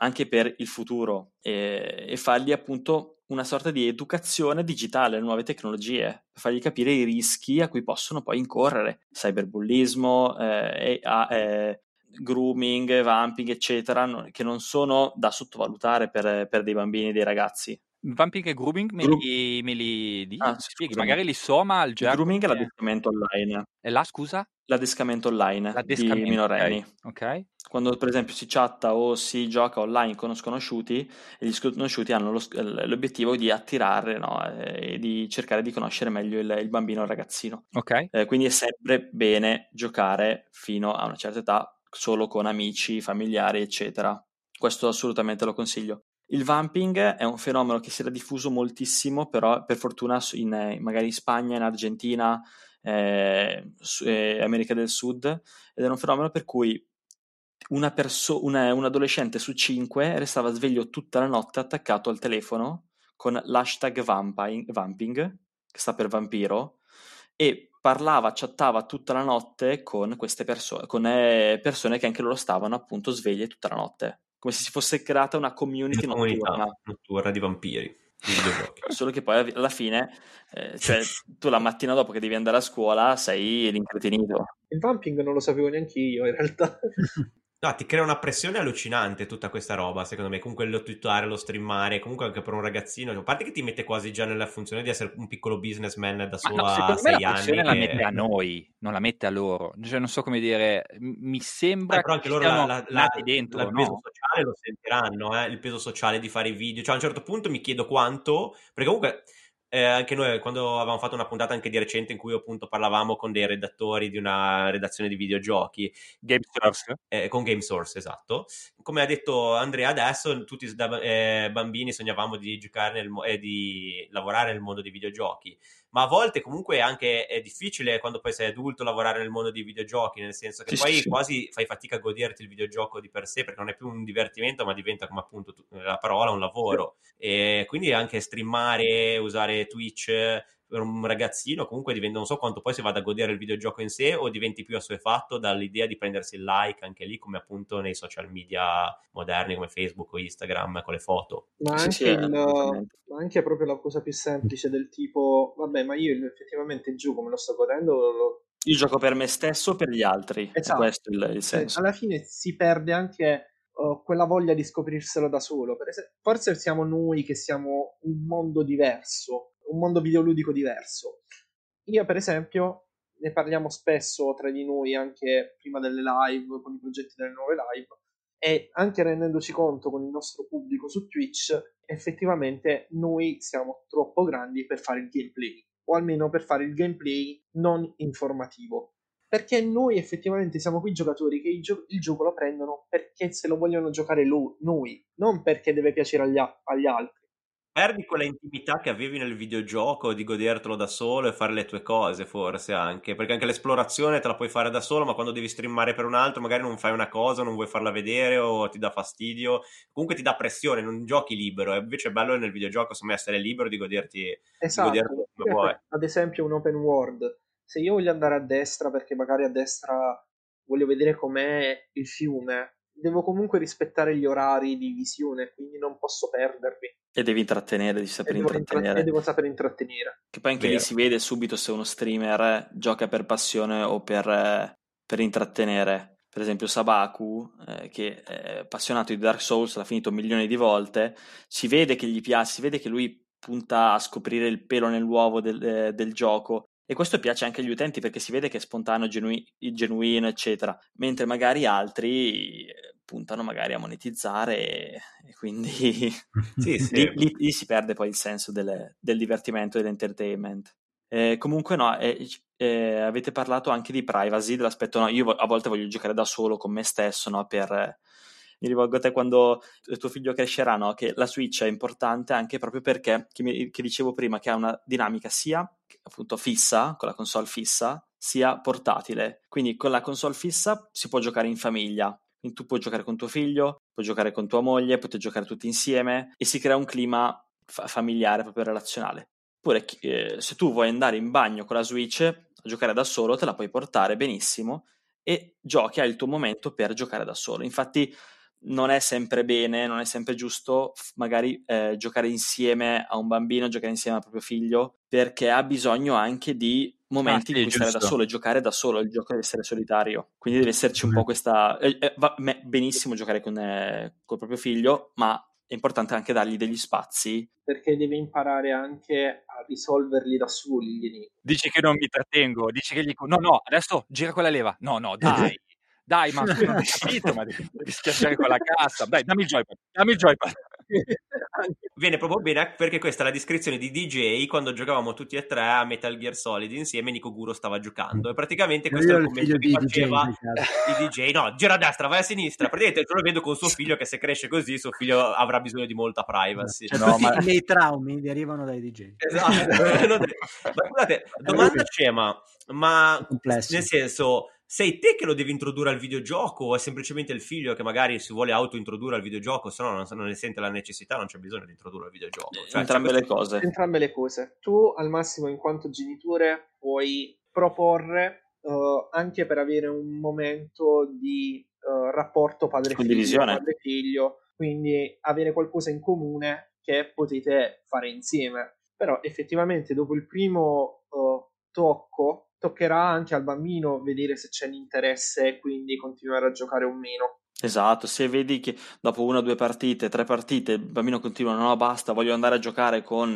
anche per il futuro e, e fargli appunto una sorta di educazione digitale alle nuove tecnologie, per fargli capire i rischi a cui possono poi incorrere, cyberbullismo, eh, eh, grooming, vamping, eccetera, no, che non sono da sottovalutare per, per dei bambini e dei ragazzi. Vamping e grooming me, li, me li? Ah, spieghi, magari li soma al gergo. Grooming è l'addestramento online. E là, scusa? L'addescamento online L'addescamento, di minorenni. Ok. okay. Quando per esempio si chatta o si gioca online con sconosciuti, gli sconosciuti hanno lo, l'obiettivo di attirare no? e di cercare di conoscere meglio il, il bambino o il ragazzino. Ok. Eh, quindi è sempre bene giocare fino a una certa età solo con amici, familiari, eccetera. Questo assolutamente lo consiglio. Il vamping è un fenomeno che si era diffuso moltissimo, però per fortuna in, eh, magari in Spagna, in Argentina, eh, eh, America del Sud, ed era un fenomeno per cui una perso- una, un adolescente su cinque restava sveglio tutta la notte attaccato al telefono con l'hashtag vamping, vamping che sta per vampiro, e parlava, chattava tutta la notte con queste persone, con eh, persone che anche loro stavano appunto sveglie tutta la notte come se si fosse creata una community una notturna. notturna di vampiri. *laughs* Solo che poi alla fine, eh, cioè, tu la mattina dopo che devi andare a scuola sei l'intrattenito. Il vamping non lo sapevo neanche io in realtà. *laughs* No, ti crea una pressione allucinante tutta questa roba, secondo me. Comunque lo twittare, lo streamare, comunque anche per un ragazzino. A parte che ti mette quasi già nella funzione di essere un piccolo businessman da solo no, a sei anni. La che... mette a noi, non la mette a loro. Cioè, non so come dire, mi sembra eh, però anche loro la, la, la, dentro, il no? peso sociale lo sentiranno, eh? il peso sociale di fare i video. Cioè, a un certo punto mi chiedo quanto, perché comunque eh, anche noi quando avevamo fatto una puntata anche di recente in cui appunto parlavamo con dei redattori di una redazione di videogiochi. Game Source? Eh, con Game Source esatto. Come ha detto Andrea adesso tutti da eh, bambini sognavamo di giocare nel, e di lavorare nel mondo dei videogiochi ma a volte comunque anche è difficile quando poi sei adulto lavorare nel mondo dei videogiochi, nel senso che sì, poi sì. quasi fai fatica a goderti il videogioco di per sé perché non è più un divertimento, ma diventa come appunto la parola un lavoro. E quindi anche streamare, usare Twitch per un ragazzino comunque diventa non so quanto poi si vada a godere il videogioco in sé o diventi più assuefatto dall'idea di prendersi il like anche lì come appunto nei social media moderni come Facebook o Instagram con le foto ma anche, sì, il, ma anche proprio la cosa più semplice del tipo vabbè ma io effettivamente il gioco me lo sto godendo lo... io gioco per me stesso o per gli altri esatto. questo è il, il senso alla fine si perde anche Uh, quella voglia di scoprirselo da solo. Forse siamo noi che siamo un mondo diverso un mondo videoludico diverso. Io, per esempio, ne parliamo spesso tra di noi anche prima delle live, con i progetti delle nuove live, e anche rendendoci conto con il nostro pubblico su Twitch, effettivamente noi siamo troppo grandi per fare il gameplay, o almeno per fare il gameplay non informativo. Perché noi effettivamente siamo quei giocatori che il, gio- il gioco lo prendono perché se lo vogliono giocare lo- noi, non perché deve piacere agli, a- agli altri perdi quella intimità che avevi nel videogioco di godertelo da solo e fare le tue cose, forse anche. Perché anche l'esplorazione te la puoi fare da solo, ma quando devi streamare per un altro, magari non fai una cosa, non vuoi farla vedere o ti dà fastidio. Comunque ti dà pressione, non giochi libero. E invece è bello nel videogioco, insomma, essere libero di goderti esatto. di goderti come *laughs* vuoi. Ad esempio, un open world. Se io voglio andare a destra perché magari a destra voglio vedere com'è il fiume, devo comunque rispettare gli orari di visione, quindi non posso perdermi. E devi intrattenere, devi sapere intrattenere. E devo sapere intrattenere. Che poi anche Vero. lì si vede subito se uno streamer gioca per passione o per, eh, per intrattenere. Per esempio Sabaku, eh, che è appassionato di Dark Souls, l'ha finito milioni di volte, si vede che gli piace, si vede che lui punta a scoprire il pelo nell'uovo del, eh, del gioco E questo piace anche agli utenti perché si vede che è spontaneo, genui- genuino, eccetera, mentre magari altri eh, puntano magari a monetizzare e, e quindi *laughs* sì, sì. Lì, lì, lì, si perde poi il senso delle, del divertimento e dell'entertainment. Eh, comunque no, eh, eh, avete parlato anche di privacy, dell'aspetto no, io a volte voglio giocare da solo con me stesso, no, per mi rivolgo a te quando tuo figlio crescerà, no? che la Switch è importante anche proprio perché, che, mi, che dicevo prima, che ha una dinamica sia appunto fissa, con la console fissa, sia portatile. Quindi con la console fissa si può giocare in famiglia. Quindi tu puoi giocare con tuo figlio, puoi giocare con tua moglie, potete giocare tutti insieme e si crea un clima fa- familiare, proprio relazionale. Oppure eh, se tu vuoi andare in bagno con la Switch a giocare da solo, te la puoi portare benissimo e giochi, hai il tuo momento per giocare da solo. Infatti non è sempre bene, non è sempre giusto magari eh, giocare insieme a un bambino, giocare insieme al proprio figlio, perché ha bisogno anche di momenti ah, sì, in cui stare da solo e giocare da solo, il gioco deve essere solitario, quindi deve esserci un po' questa... Eh, eh, va benissimo giocare con eh, col proprio figlio, ma è importante anche dargli degli spazi. Perché deve imparare anche a risolverli da soli gli enigmi. Dici che non mi trattengo, dici che gli... No, no, adesso gira quella leva. No, no, dai. *laughs* Dai, ma *laughs* non hai capito, ma devi, devi schiacciare quella cassa. Dai, dammi il joypad, dammi il joypad. *laughs* Viene proprio bene perché questa è la descrizione di DJ quando giocavamo tutti e tre a Metal Gear Solid insieme Nico Guro stava giocando. E praticamente questo è il commento che faceva DJ, DJ no, gira a destra, vai a sinistra. Praticamente io lo vedo con suo figlio che se cresce così suo figlio avrà bisogno di molta privacy. Cioè, no, ma... i traumi derivano dai DJ esatto. *laughs* Ma scusate, domanda scema ma Complesso. nel senso sei te che lo devi introdurre al videogioco o è semplicemente il figlio che magari si vuole auto-introdurre al videogioco, se no non, non ne sente la necessità, non c'è bisogno di introdurre al videogioco. Cioè, entrambe le cose. Entrambe le cose. Tu al massimo in quanto genitore puoi proporre uh, anche per avere un momento di uh, rapporto padre-figlio, padre-figlio, quindi avere qualcosa in comune che potete fare insieme. Però effettivamente dopo il primo uh, tocco toccherà anche al bambino vedere se c'è l'interesse e quindi continuare a giocare o meno. Esatto, se vedi che dopo una, due partite, tre partite, il bambino continua, no, basta, voglio andare a giocare con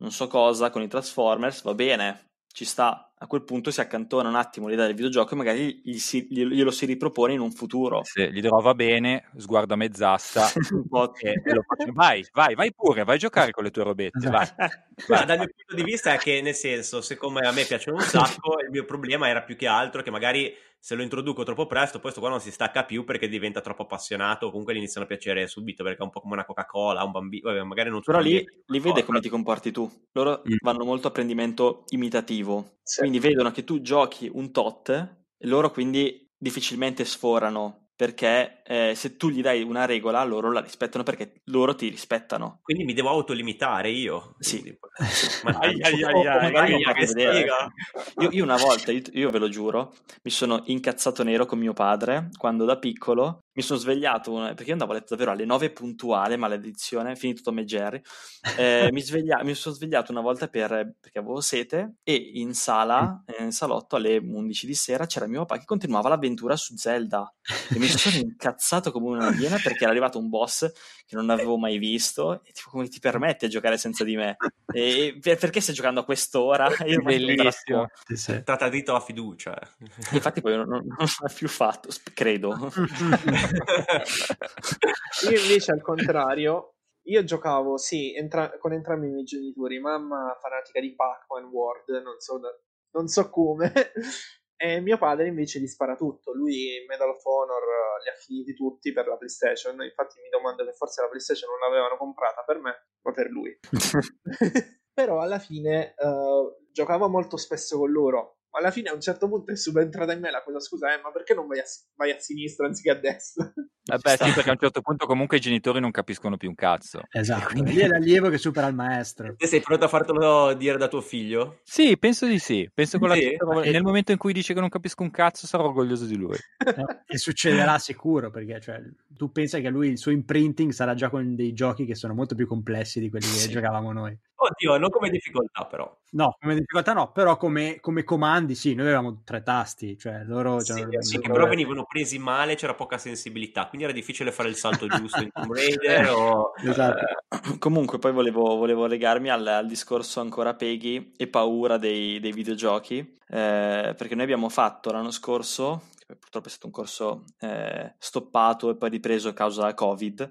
non so cosa, con i Transformers, va bene, ci sta. A quel punto si accantona un attimo l'idea del videogioco e magari gli si, glielo si ripropone in un futuro. Se gli trova bene, sguardo a mezz'asta *laughs* e, e lo faccio. Vai, vai, vai pure, vai a giocare con le tue robette. Vai. *laughs* vai. dal mio punto di vista è che, nel senso, siccome a me piacciono un sacco, il mio problema era più che altro che magari se lo introduco troppo presto, poi sto qua non si stacca più perché diventa troppo appassionato, o comunque gli iniziano a piacere subito perché è un po' come una Coca-Cola, un bambino, Vabbè, magari non Però lì, lì vede come ti comporti tu. Loro mm. vanno molto a apprendimento imitativo. Sì. Quindi vedono che tu giochi un tot e loro quindi difficilmente sforano perché eh, se tu gli dai una regola loro la rispettano perché loro ti rispettano. Quindi mi devo autolimitare io? Sì. Io una volta, io, io, ve lo giuro, mi sono incazzato nero con mio padre quando da piccolo mi sono svegliato, perché io andavo a letto davvero alle 9 puntuale, maledizione, finito Tom e Jerry, eh, mi, sveglia, mi, sono svegliato una volta per, perché avevo sete e in sala, in salotto alle 11 di sera c'era mio papà che continuava l'avventura su Zelda e mi sono incazzato *laughs* come una iena perché era arrivato un boss che non avevo mai visto e tipo come ti permette a giocare senza di me? E perché stai giocando a quest'ora? *laughs* Io Bellissimo. Tratta dito a fiducia. Infatti poi non, non, non l'ha più fatto, credo. io invece al contrario, io giocavo, sì, entra- con entrambi i miei genitori, mamma fanatica di Pac-Man World, non so, da- non so come, e mio padre invece gli spara tutto, lui Medal of Honor eh, li ha finiti tutti per la PlayStation, infatti mi domando che forse la PlayStation non l'avevano comprata per me, ma per lui. *laughs* *laughs* Però alla fine uh, giocavo molto spesso con loro, alla fine a un certo punto è subentrata in me la cosa, scusa, eh, ma perché non vai a, vai a sinistra anziché a destra? Vabbè, sì, perché a un certo punto comunque i genitori non capiscono più un cazzo. Esatto, quindi lì è l'allievo che supera il maestro. Te sei pronto a fartelo dire da tuo figlio? Sì, penso di sì. Penso con sì. la nel momento in cui dice che non capisco un cazzo sarò orgoglioso di lui. e succederà sicuro, perché cioè, tu pensi che lui il suo imprinting sarà già con dei giochi che sono molto più complessi di quelli che sì. giocavamo noi. Oddio, non come difficoltà però. No, come difficoltà no, però come, come comandi sì, noi avevamo tre tasti, cioè loro... Sì, sì che però venivano presi male, c'era poca sensibilità, quindi era difficile fare il salto *laughs* giusto in Tomb Raider o... Esatto. *clears throat* Comunque, poi volevo, volevo legarmi al, al, discorso ancora Peggy e paura dei, dei videogiochi, eh, perché noi abbiamo fatto l'anno scorso, purtroppo è stato un corso eh, stoppato e poi ripreso a causa Covid,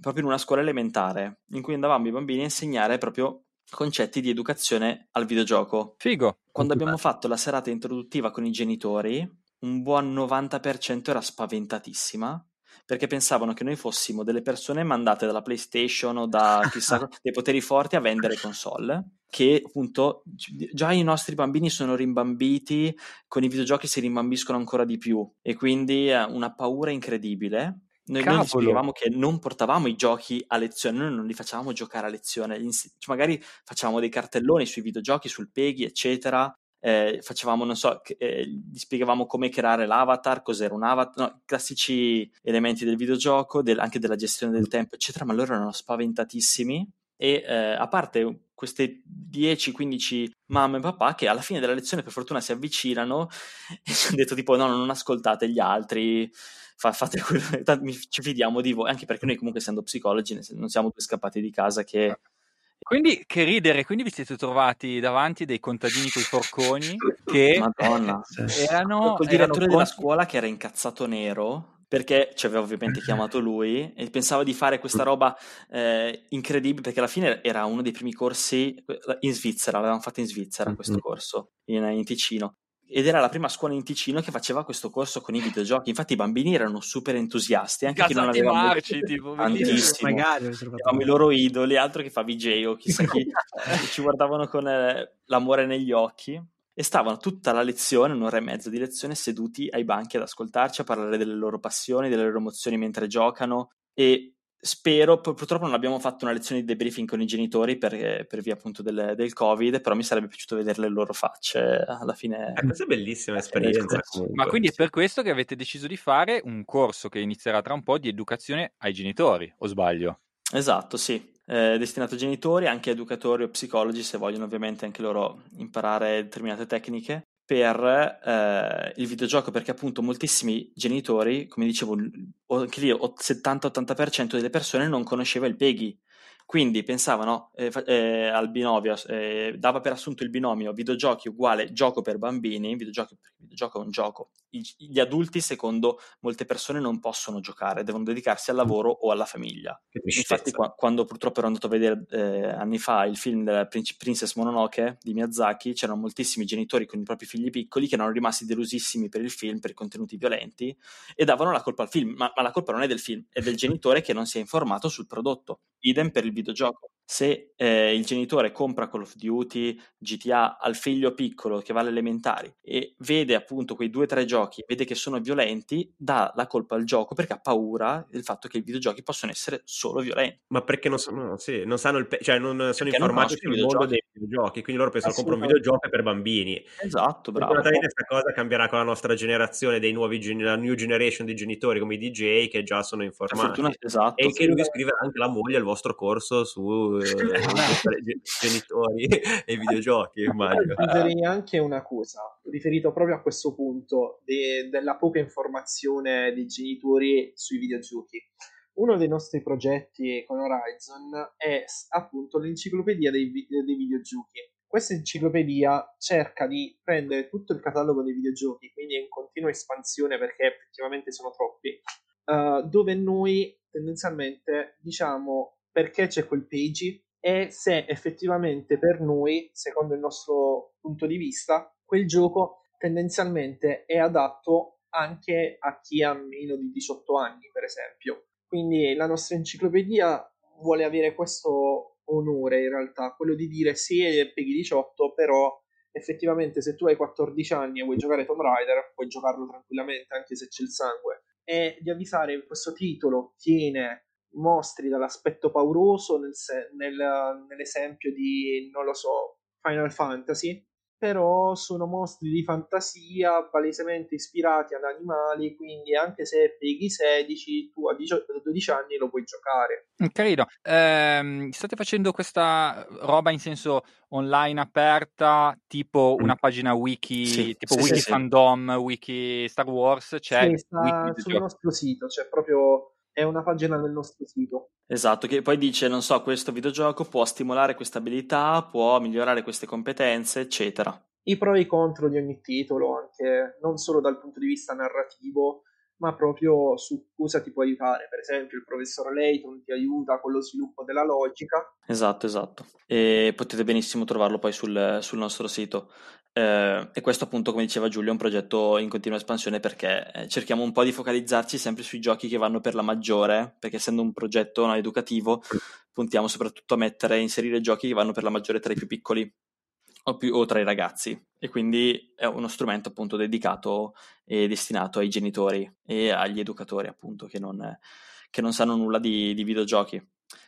proprio in una scuola elementare, in cui andavamo i bambini a insegnare proprio concetti di educazione al videogioco. Figo! Quando abbiamo fatto la serata introduttiva con i genitori, un buon 90% era spaventatissima perché pensavano che noi fossimo delle persone mandate dalla PlayStation o da *laughs* chissà dei poteri forti a vendere console. Che appunto già i nostri bambini sono rimbambiti, con i videogiochi si rimbambiscono ancora di più e quindi una paura incredibile. Noi, noi spiegavamo che non portavamo i giochi a lezione, noi non li facevamo giocare a lezione, cioè, magari facevamo dei cartelloni sui videogiochi, sul Peggy, eccetera, eh, facevamo, non so, eh, gli spiegavamo come creare l'avatar, cos'era un avatar, no, classici elementi del videogioco, del, anche della gestione del tempo, eccetera, ma loro erano spaventatissimi e eh, a parte queste 10-15 mamme e papà che alla fine della lezione per fortuna si avvicinano *laughs* e ci hanno detto tipo no, non ascoltate gli altri, fa, fate *laughs* quello, ci fidiamo di voi, anche perché noi comunque essendo psicologi non siamo due scappati di casa che quindi che ridere, quindi vi siete trovati davanti dei contadini con i forconi *laughs* che Madonna. *laughs* erano il direttore erano della scuola che era incazzato nero perché ci aveva ovviamente chiamato lui e pensava di fare questa roba eh, incredibile perché alla fine era uno dei primi corsi in Svizzera, l'avevamo fatto in Svizzera questo corso in, in Ticino ed era la prima scuola in Ticino che faceva questo corso con i videogiochi. Infatti i bambini erano super entusiasti, anche chi non aveva marci, tipo, tantissimo. Magari avevamo i loro idoli, altro che fa VJ o chissà chi, *laughs* ci guardavano con eh, l'amore negli occhi e stavano tutta la lezione, un'ora e mezza di lezione, seduti ai banchi ad ascoltarci, a parlare delle loro passioni, delle loro emozioni mentre giocano e Spero, purtroppo non abbiamo fatto una lezione di debriefing con i genitori per, per via appunto del, del, Covid, però mi sarebbe piaciuto vedere le loro facce alla fine. Eh, questa è bellissima esperienza. Ma quindi è per questo che avete deciso di fare un corso che inizierà tra un po' di educazione ai genitori, o sbaglio? Esatto, sì. Eh, destinato ai genitori, anche educatori o psicologi se vogliono ovviamente anche loro imparare determinate tecniche per eh, il videogioco perché appunto moltissimi genitori, come dicevo, anche lì 70-80% delle persone non conosceva il PEGI quindi pensavano eh, eh, al binomio, eh, dava per assunto il binomio videogiochi uguale gioco per bambini, videogiochi, videogioco è un gioco. Gli adulti, secondo molte persone, non possono giocare, devono dedicarsi al lavoro o alla famiglia. Infatti, qua, quando purtroppo ero andato a vedere eh, anni fa il film della Princess Mononoke di Miyazaki, c'erano moltissimi genitori con i propri figli piccoli che erano rimasti delusissimi per il film, per i contenuti violenti, e davano la colpa al film, ma, ma la colpa non è del film, è del genitore che non si è informato sul prodotto. Idem per il videogioco. Se eh, il genitore compra Call of Duty, GTA al figlio piccolo che va alle elementari e vede appunto quei due o tre giochi, vede che sono violenti, dà la colpa al gioco perché ha paura del fatto che i videogiochi possono essere solo violenti. Ma perché non, sono, sì, non sanno il pe- cioè non sono perché informati sul mondo dei videogiochi, quindi loro pensano compro un videogioco per bambini. Esatto, bravo. Fortunatamente questa cosa cambierà con la nostra generazione dei nuovi gen- la new generation di genitori come i DJ che già sono informati. Fortuna, esatto, e che devi scrivere anche la moglie al vostro corso su *laughs* genitori *laughs* e videogiochi, immagino. Aggiungerei anche una cosa, riferito proprio a questo punto de- della poca informazione dei genitori sui videogiochi. Uno dei nostri progetti con Horizon è appunto l'enciclopedia dei, vi- dei videogiochi. Questa enciclopedia cerca di prendere tutto il catalogo dei videogiochi, quindi è in continua espansione perché effettivamente sono troppi, uh, dove noi tendenzialmente diciamo perché c'è quel page e se effettivamente per noi, secondo il nostro punto di vista, quel gioco tendenzialmente è adatto anche a chi ha meno di 18 anni, per esempio. Quindi la nostra enciclopedia vuole avere questo onore in realtà, quello di dire sì, peghi 18, però effettivamente se tu hai 14 anni e vuoi giocare Tomb Raider, puoi giocarlo tranquillamente anche se c'è il sangue. E di avvisare questo titolo tiene mostri dall'aspetto pauroso nel se- nel, nell'esempio di, non lo so, Final Fantasy, però sono mostri di fantasia palesemente ispirati ad animali, quindi anche se peghi 16, tu a 12 anni lo puoi giocare. Mm, carino. Eh, state facendo questa roba in senso online aperta, tipo mm. una pagina wiki, sì, tipo sì, wiki sì, fandom, wiki Star Wars? C'è sì, sta sul nostro sito, c'è proprio è una pagina del nostro sito. Esatto, che poi dice, non so, questo videogioco può stimolare queste abilità, può migliorare queste competenze, eccetera. I pro e i contro di ogni titolo, anche non solo dal punto di vista narrativo, ma proprio su cosa ti può aiutare. Per esempio, il professor Layton ti aiuta con lo sviluppo della logica. Esatto, esatto. E potete benissimo trovarlo poi sul, sul nostro sito. Eh, e questo appunto, come diceva Giulio, è un progetto in continua espansione perché eh, cerchiamo un po' di focalizzarci sempre sui giochi che vanno per la maggiore, perché essendo un progetto no, educativo puntiamo soprattutto a mettere, inserire giochi che vanno per la maggiore tra i più piccoli o, più, o tra i ragazzi e quindi è uno strumento appunto dedicato e destinato ai genitori e agli educatori appunto che non, che non sanno nulla di, di videogiochi.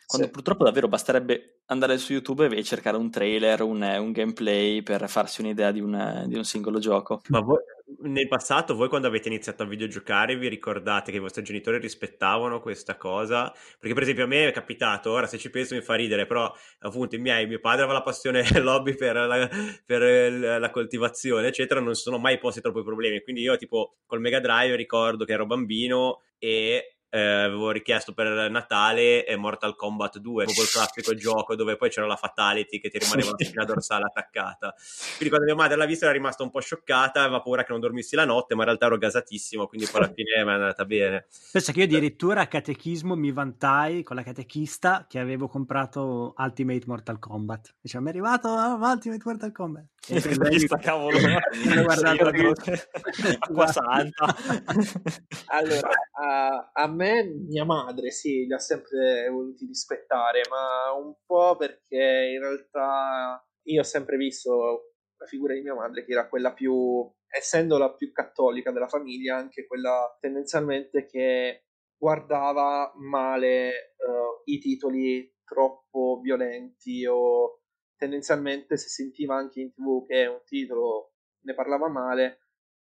Quando sì. purtroppo davvero basterebbe andare su YouTube e cercare un trailer, un, un gameplay per farsi un'idea di un, di un singolo gioco. Ma voi, nel passato, voi quando avete iniziato a videogiocare, vi ricordate che i vostri genitori rispettavano questa cosa? Perché, per esempio, a me è capitato, ora se ci penso mi fa ridere, però appunto i miei, mio padre aveva la passione *laughs* lobby per la, per la coltivazione, eccetera, non sono mai posti troppi problemi. Quindi io, tipo, col Mega Drive ricordo che ero bambino e eh, avevo richiesto per Natale Mortal Kombat 2, proprio il classico gioco dove poi c'era la fatality che ti rimaneva la spina dorsale attaccata. Quindi quando mia madre l'ha vista era rimasta un po' scioccata, aveva paura che non dormissi la notte, ma in realtà ero gasatissimo, quindi poi alla *laughs* fine mi è andata bene. Pensa che io addirittura a catechismo mi vantai con la catechista che avevo comprato Ultimate Mortal Kombat. Dice, mi è arrivato uh, Ultimate Mortal Kombat. *laughs* E lei sta cavolo, *laughs* guardato acqua santa. allora, a, a me me mia madre sì, li ha sempre voluti rispettare, ma un po' perché in realtà io ho sempre visto la figura di mia madre che era quella più, essendo la più cattolica della famiglia, anche quella tendenzialmente che guardava male uh, i titoli troppo violenti o tendenzialmente se sentiva anche in tv che un titolo ne parlava male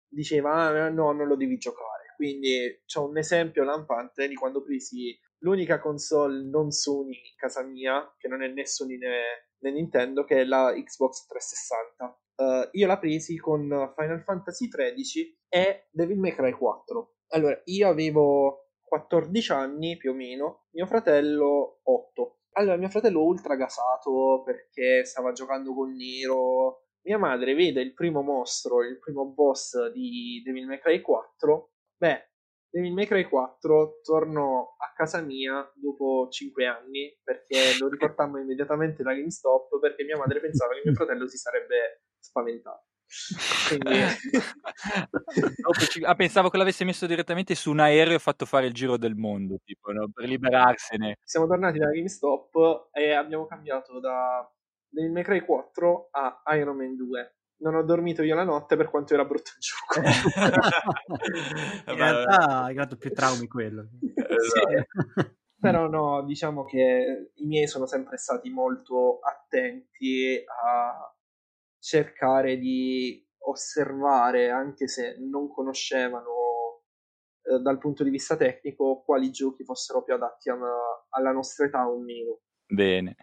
diceva ah, no non lo devi giocare quindi c'ho un esempio lampante di quando presi l'unica console non Sony in casa mia, che non è né Sony né, né Nintendo, che è la Xbox 360. Uh, eh, io la presi con Final Fantasy XIII e Devil May Cry 4. Allora, io avevo 14 anni più o meno, mio fratello 8. Allora, mio fratello ultra gasato perché stava giocando con Nero. Mia madre vede il primo mostro, il primo boss di Devil May Cry 4 Beh, Devil May Cry 4 tornò a casa mia dopo 5 anni perché *laughs* lo riportammo immediatamente da GameStop perché mia madre pensava che mio fratello si sarebbe spaventato. Quindi... *laughs* ah, pensavo che l'avesse messo direttamente su un aereo e fatto fare il giro del mondo, tipo, no? per liberarsene. Siamo tornati da GameStop e abbiamo cambiato da Devil May Cry 4 a Iron Man 2 non ho dormito io la notte per quanto era brutto il gioco. *laughs* In realtà hai dato più traumi quello. Esatto. Però no, diciamo che i miei sono sempre stati molto attenti a cercare di osservare, anche se non conoscevano eh, dal punto di vista tecnico, quali giochi fossero più adatti a, alla nostra età o meno. Bene.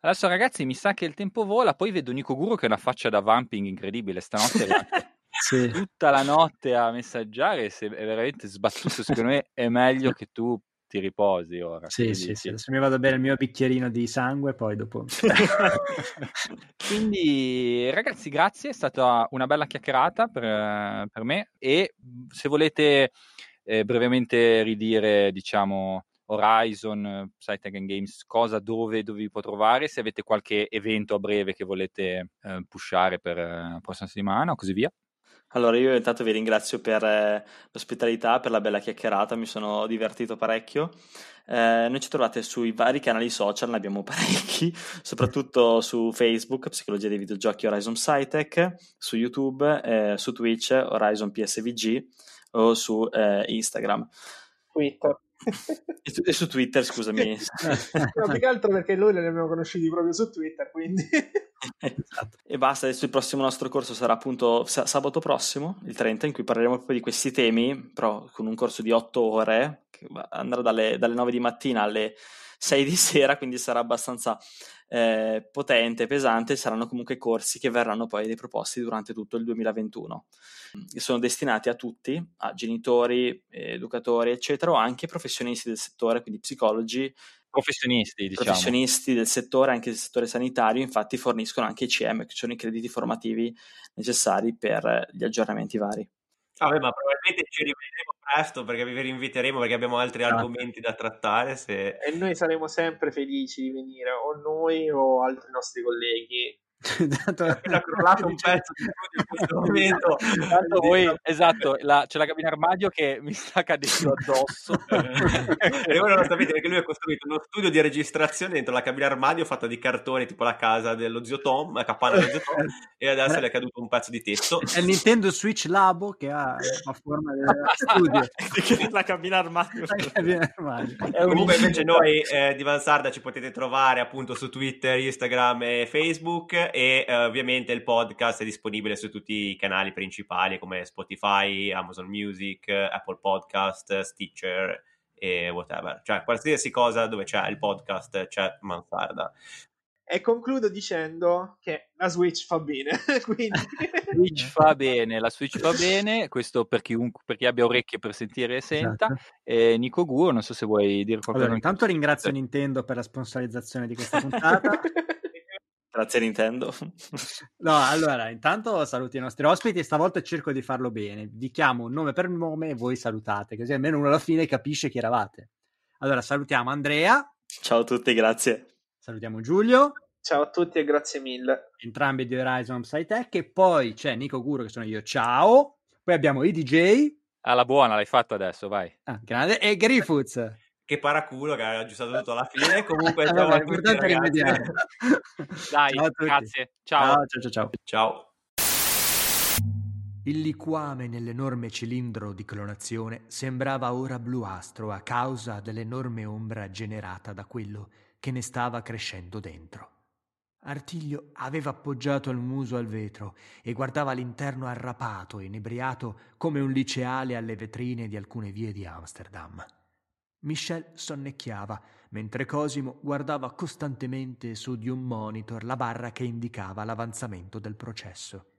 Adesso ragazzi mi sa che il tempo vola, poi vedo Nico Guro che ha una faccia da vamping incredibile, stanotte *laughs* sì. tutta la notte a messaggiare, se è veramente sbattuto, secondo me è meglio che tu ti riposi ora. Sì, sì, sì, adesso mi vado bene il mio bicchierino di sangue, poi dopo... *laughs* Quindi ragazzi grazie, è stata una bella chiacchierata per, per me e se volete eh, brevemente ridire, diciamo Horizon, Site Games, cosa, dove, dove vi può trovare, se avete qualche evento a breve che volete eh, pushare per eh, la prossima settimana o così via. Allora, io intanto vi ringrazio per eh, l'ospitalità, per la bella chiacchierata, mi sono divertito parecchio. Eh, noi ci trovate sui vari canali social, ne abbiamo *laughs* parecchi, soprattutto su Facebook, Psicologia dei videogiochi Horizon Sitech, su YouTube, eh, su Twitch, Horizon PSVG o su eh, Instagram. Twitter e, su, e, su, Twitter, scusami. *laughs* no, più che altro perché noi li abbiamo conosciuti proprio su Twitter, quindi... esatto. *laughs* E basta, adesso il prossimo nostro corso sarà appunto sabato prossimo, il 30, in cui parleremo proprio di questi temi, però con un corso di 8 ore, che andrà dalle, dalle 9 di mattina alle 6 di sera, quindi sarà abbastanza eh, potente, pesante, saranno comunque corsi che verranno poi riproposti durante tutto il 2021. E sono destinati a tutti, a genitori, educatori, eccetera, o anche professionisti del settore, quindi psicologi, professionisti, diciamo. professionisti del settore, anche del settore sanitario, infatti forniscono anche i CM, che sono i crediti formativi necessari per gli aggiornamenti vari. Vabbè, ma probabilmente ci rivedremo presto perché vi rinviteremo perché abbiamo altri esatto. argomenti da trattare. Se... E noi saremo sempre felici di venire, o noi o altri nostri colleghi. È appena crollato un pezzo di questo *laughs* momento. Tanto voi, esatto, la, c'è la cabina armadio che mi sta cadendo addosso. *laughs* e voi non lo sapete perché lui ha costruito uno studio di registrazione dentro la cabina armadio fatta di cartoni, tipo la casa dello zio Tom, la capanna dello zio Tom, e adesso le è caduto un pezzo di tetto. È il Nintendo Switch Labo che ha la forma del studio. la cabina armadio. La cabina armadio. Comunque invece noi eh, di Vansarda ci potete trovare appunto su Twitter, Instagram e Facebook e eh, ovviamente il podcast è disponibile su tutti i canali principali come Spotify, Amazon Music, Apple Podcast, Stitcher e whatever. Cioè qualsiasi cosa dove c'è il podcast c'è Mansarda. E concludo dicendo che la Switch fa bene. *laughs* Quindi... Switch fa bene, la Switch fa bene, questo per chiunque, per chi abbia orecchie per sentire e senta. Esatto. E Nico Guo, non so se vuoi dire qualcosa. Allora, intanto ringrazio Nintendo per la sponsorizzazione di questa puntata. *laughs* Grazie Nintendo. no, allora, intanto saluti i nostri ospiti e stavolta cerco di farlo bene. Vi chiamo un nome per nome e voi salutate, così almeno uno alla fine capisce chi eravate. Allora, salutiamo Andrea. Ciao a tutti, grazie. Salutiamo Giulio. Ciao a tutti e grazie mille. Entrambi di Horizon Upside Tech. E poi c'è Nico Guro, che sono io. Ciao. Poi abbiamo i DJ. Alla buona, l'hai fatto adesso, vai. Ah, grande. E Griffoods che paraculo che ha aggiustato tutto alla fine. Comunque, *laughs* *laughs* ciao a tutti, Dai, ciao grazie. Ciao. Ciao, ciao, ciao. Ciao. Il liquame nell'enorme cilindro di clonazione sembrava ora bluastro a causa dell'enorme ombra generata da quello che ne stava crescendo dentro. Artiglio aveva appoggiato il muso al vetro e guardava l'interno arrapato e inebriato come un liceale alle vetrine di alcune vie di Amsterdam. Michel sonnecchiava, mentre Cosimo guardava costantemente su di un monitor la barra che indicava l'avanzamento del processo,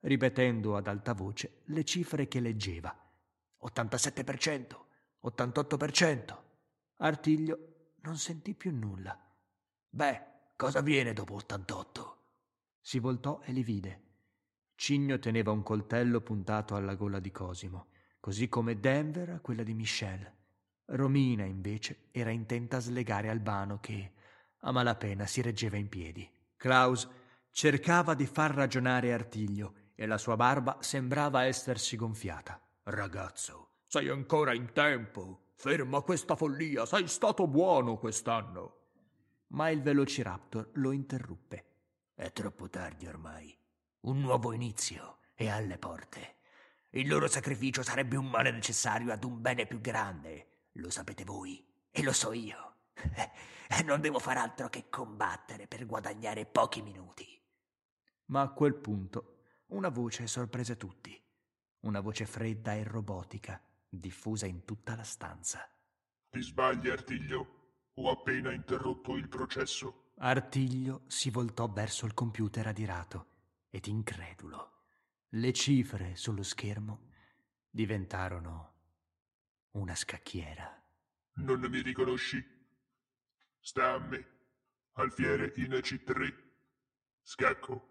ripetendo ad alta voce le cifre che leggeva. 87%, 88%. Artiglio non sentì più nulla. Beh, cosa viene dopo 88? Si voltò e li vide. Cigno teneva un coltello puntato alla gola di Cosimo, così come Denver a quella di Michel. Romina, invece, era intenta a slegare Albano che, a malapena, si reggeva in piedi. Klaus cercava di far ragionare Artiglio e la sua barba sembrava essersi gonfiata. Ragazzo, sei ancora in tempo. Ferma questa follia, sei stato buono quest'anno. Ma il Velociraptor lo interruppe. È troppo tardi ormai. Un nuovo inizio è alle porte. Il loro sacrificio sarebbe un male necessario ad un bene più grande lo sapete voi e lo so io. *laughs* Non devo far altro che combattere per guadagnare pochi minuti. Ma a quel punto una voce sorprese tutti. Una voce fredda e robotica, diffusa in tutta la stanza. Ti sbagli, Artiglio. Ho appena interrotto il processo. Artiglio si voltò verso il computer adirato ed incredulo. Le cifre sullo schermo diventarono una scacchiera. Non mi riconosci? Sta a me. Alfiere in C3. Scacco.